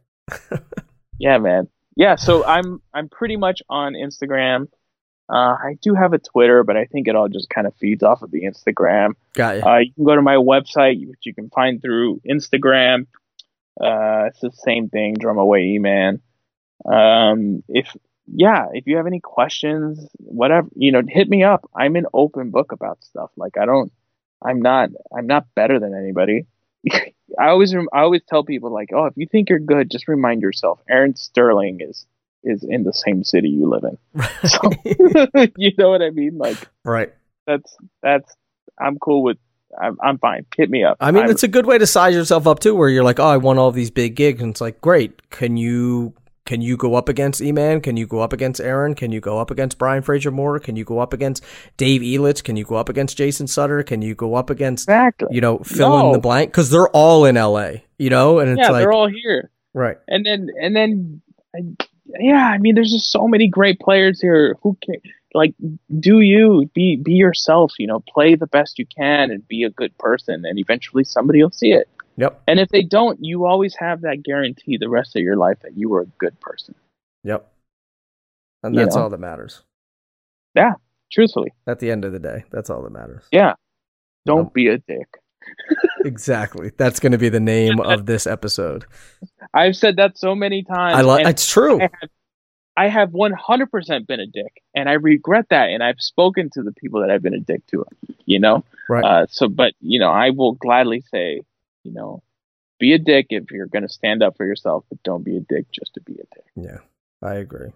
yeah, man yeah, so I'm I'm pretty much on Instagram. Uh, I do have a Twitter, but I think it all just kind of feeds off of the Instagram. Got you. Uh, you can go to my website, which you can find through Instagram. Uh, it's the same thing, Drum Away Man. Um, if yeah, if you have any questions, whatever, you know, hit me up. I'm an open book about stuff. Like I don't, I'm not, I'm not better than anybody. I always I always tell people like, oh, if you think you're good, just remind yourself Aaron Sterling is is in the same city you live in. So, you know what I mean? Like, right? That's that's I'm cool with. I'm, I'm fine. Hit me up. I mean, I'm, it's a good way to size yourself up too, where you're like, oh, I won all these big gigs, and it's like, great. Can you can you go up against E-Man? Can you go up against Aaron? Can you go up against Brian Frasier-Moore? Can you go up against Dave Elitch? Can you go up against Jason Sutter? Can you go up against exactly. you know fill no. in the blank because they're all in L.A. You know, and it's yeah, like they're all here. Right. And then and then yeah, I mean, there's just so many great players here. Who can like do you be be yourself? You know, play the best you can and be a good person, and eventually somebody will see it. Yep. And if they don't, you always have that guarantee the rest of your life that you were a good person. Yep. And You that's know? all that matters. Yeah, truthfully. At the end of the day, that's all that matters. Yeah. Don't be a dick. Exactly. That's going to be the name of this episode. I've said that so many times. I love. It's true. I have, I have 100% been a dick, and I regret that. And I've spoken to the people that I've been a dick to, you know. Right. Uh, so, but you know, I will gladly say, you know, be a dick if you're going to stand up for yourself, but don't be a dick just to be a dick. Yeah, I agree.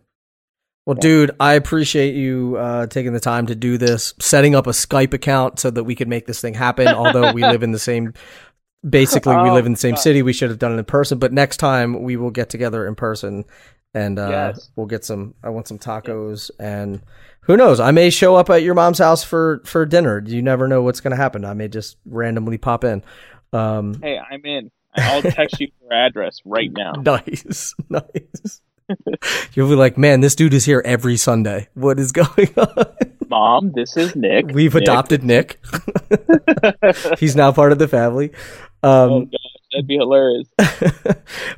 Well, dude, I appreciate you uh, taking the time to do this, setting up a Skype account so that we could make this thing happen. Although we live in the same, basically, we Oh, live in the same God. city. We should have done it in person, but next time we will get together in person and uh, Yes. we'll get some. I want some tacos and who knows? I may show up at your mom's house for for dinner. You never know what's going to happen. I may just randomly pop in. Um, Hey, I'm in. I'll text you your address right now. Nice, nice. You'll be like, man, this dude is here every Sunday. What is going on? Mom, this is Nick. We've Nick. adopted Nick. He's now part of the family. Oh Um, gosh, that'd be hilarious.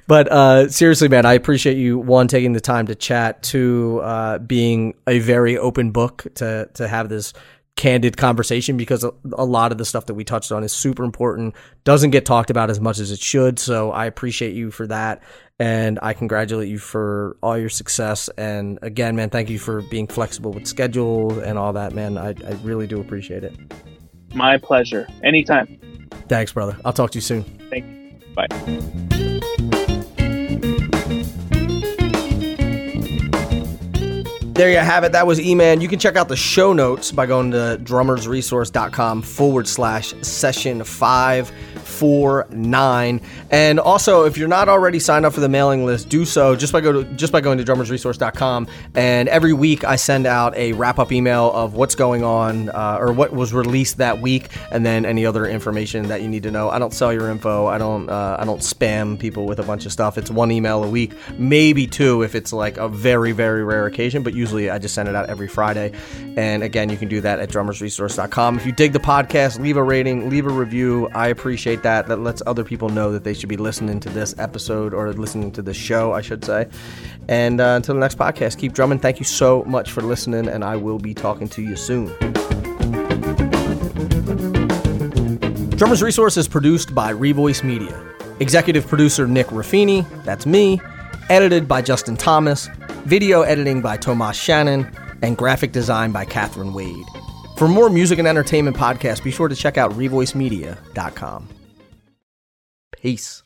but uh, seriously, man, I appreciate you one taking the time to chat, two uh, being a very open book to to have this candid conversation because a, a lot of the stuff that we touched on is super important, doesn't get talked about as much as it should. So I appreciate you for that, and I congratulate you for all your success. And again, man, thank you for being flexible with schedule and all that, man. I, I really do appreciate it. My pleasure. Anytime. Thanks, brother. I'll talk to you soon. Thank you. Bye. There you have it. That was E-Man. You can check out the show notes by going to drummersresource.com forward slash session 549. And also, if you're not already signed up for the mailing list, do so just by go to just by going to drummersresource.com. And every week I send out a wrap-up email of what's going on uh, or what was released that week, and then any other information that you need to know. I don't sell your info. I don't uh, I don't spam people with a bunch of stuff. It's one email a week, maybe two if it's like a very very rare occasion, but usually I just send it out every Friday. And again, you can do that at drummersresource.com. If you dig the podcast, leave a rating, leave a review. I appreciate that. That lets other people know that they should be listening to this episode or listening to this show, I should say. And uh, until the next podcast, keep drumming. Thank you so much for listening, and I will be talking to you soon. Drummers Resource is produced by Revoice Media. Executive producer Nick Ruffini, that's me. Edited by Justin Thomas. Video editing by Tomas Shannon. And graphic design by Catherine Wade. For more music and entertainment podcasts, be sure to check out revoicemedia.com. Peace.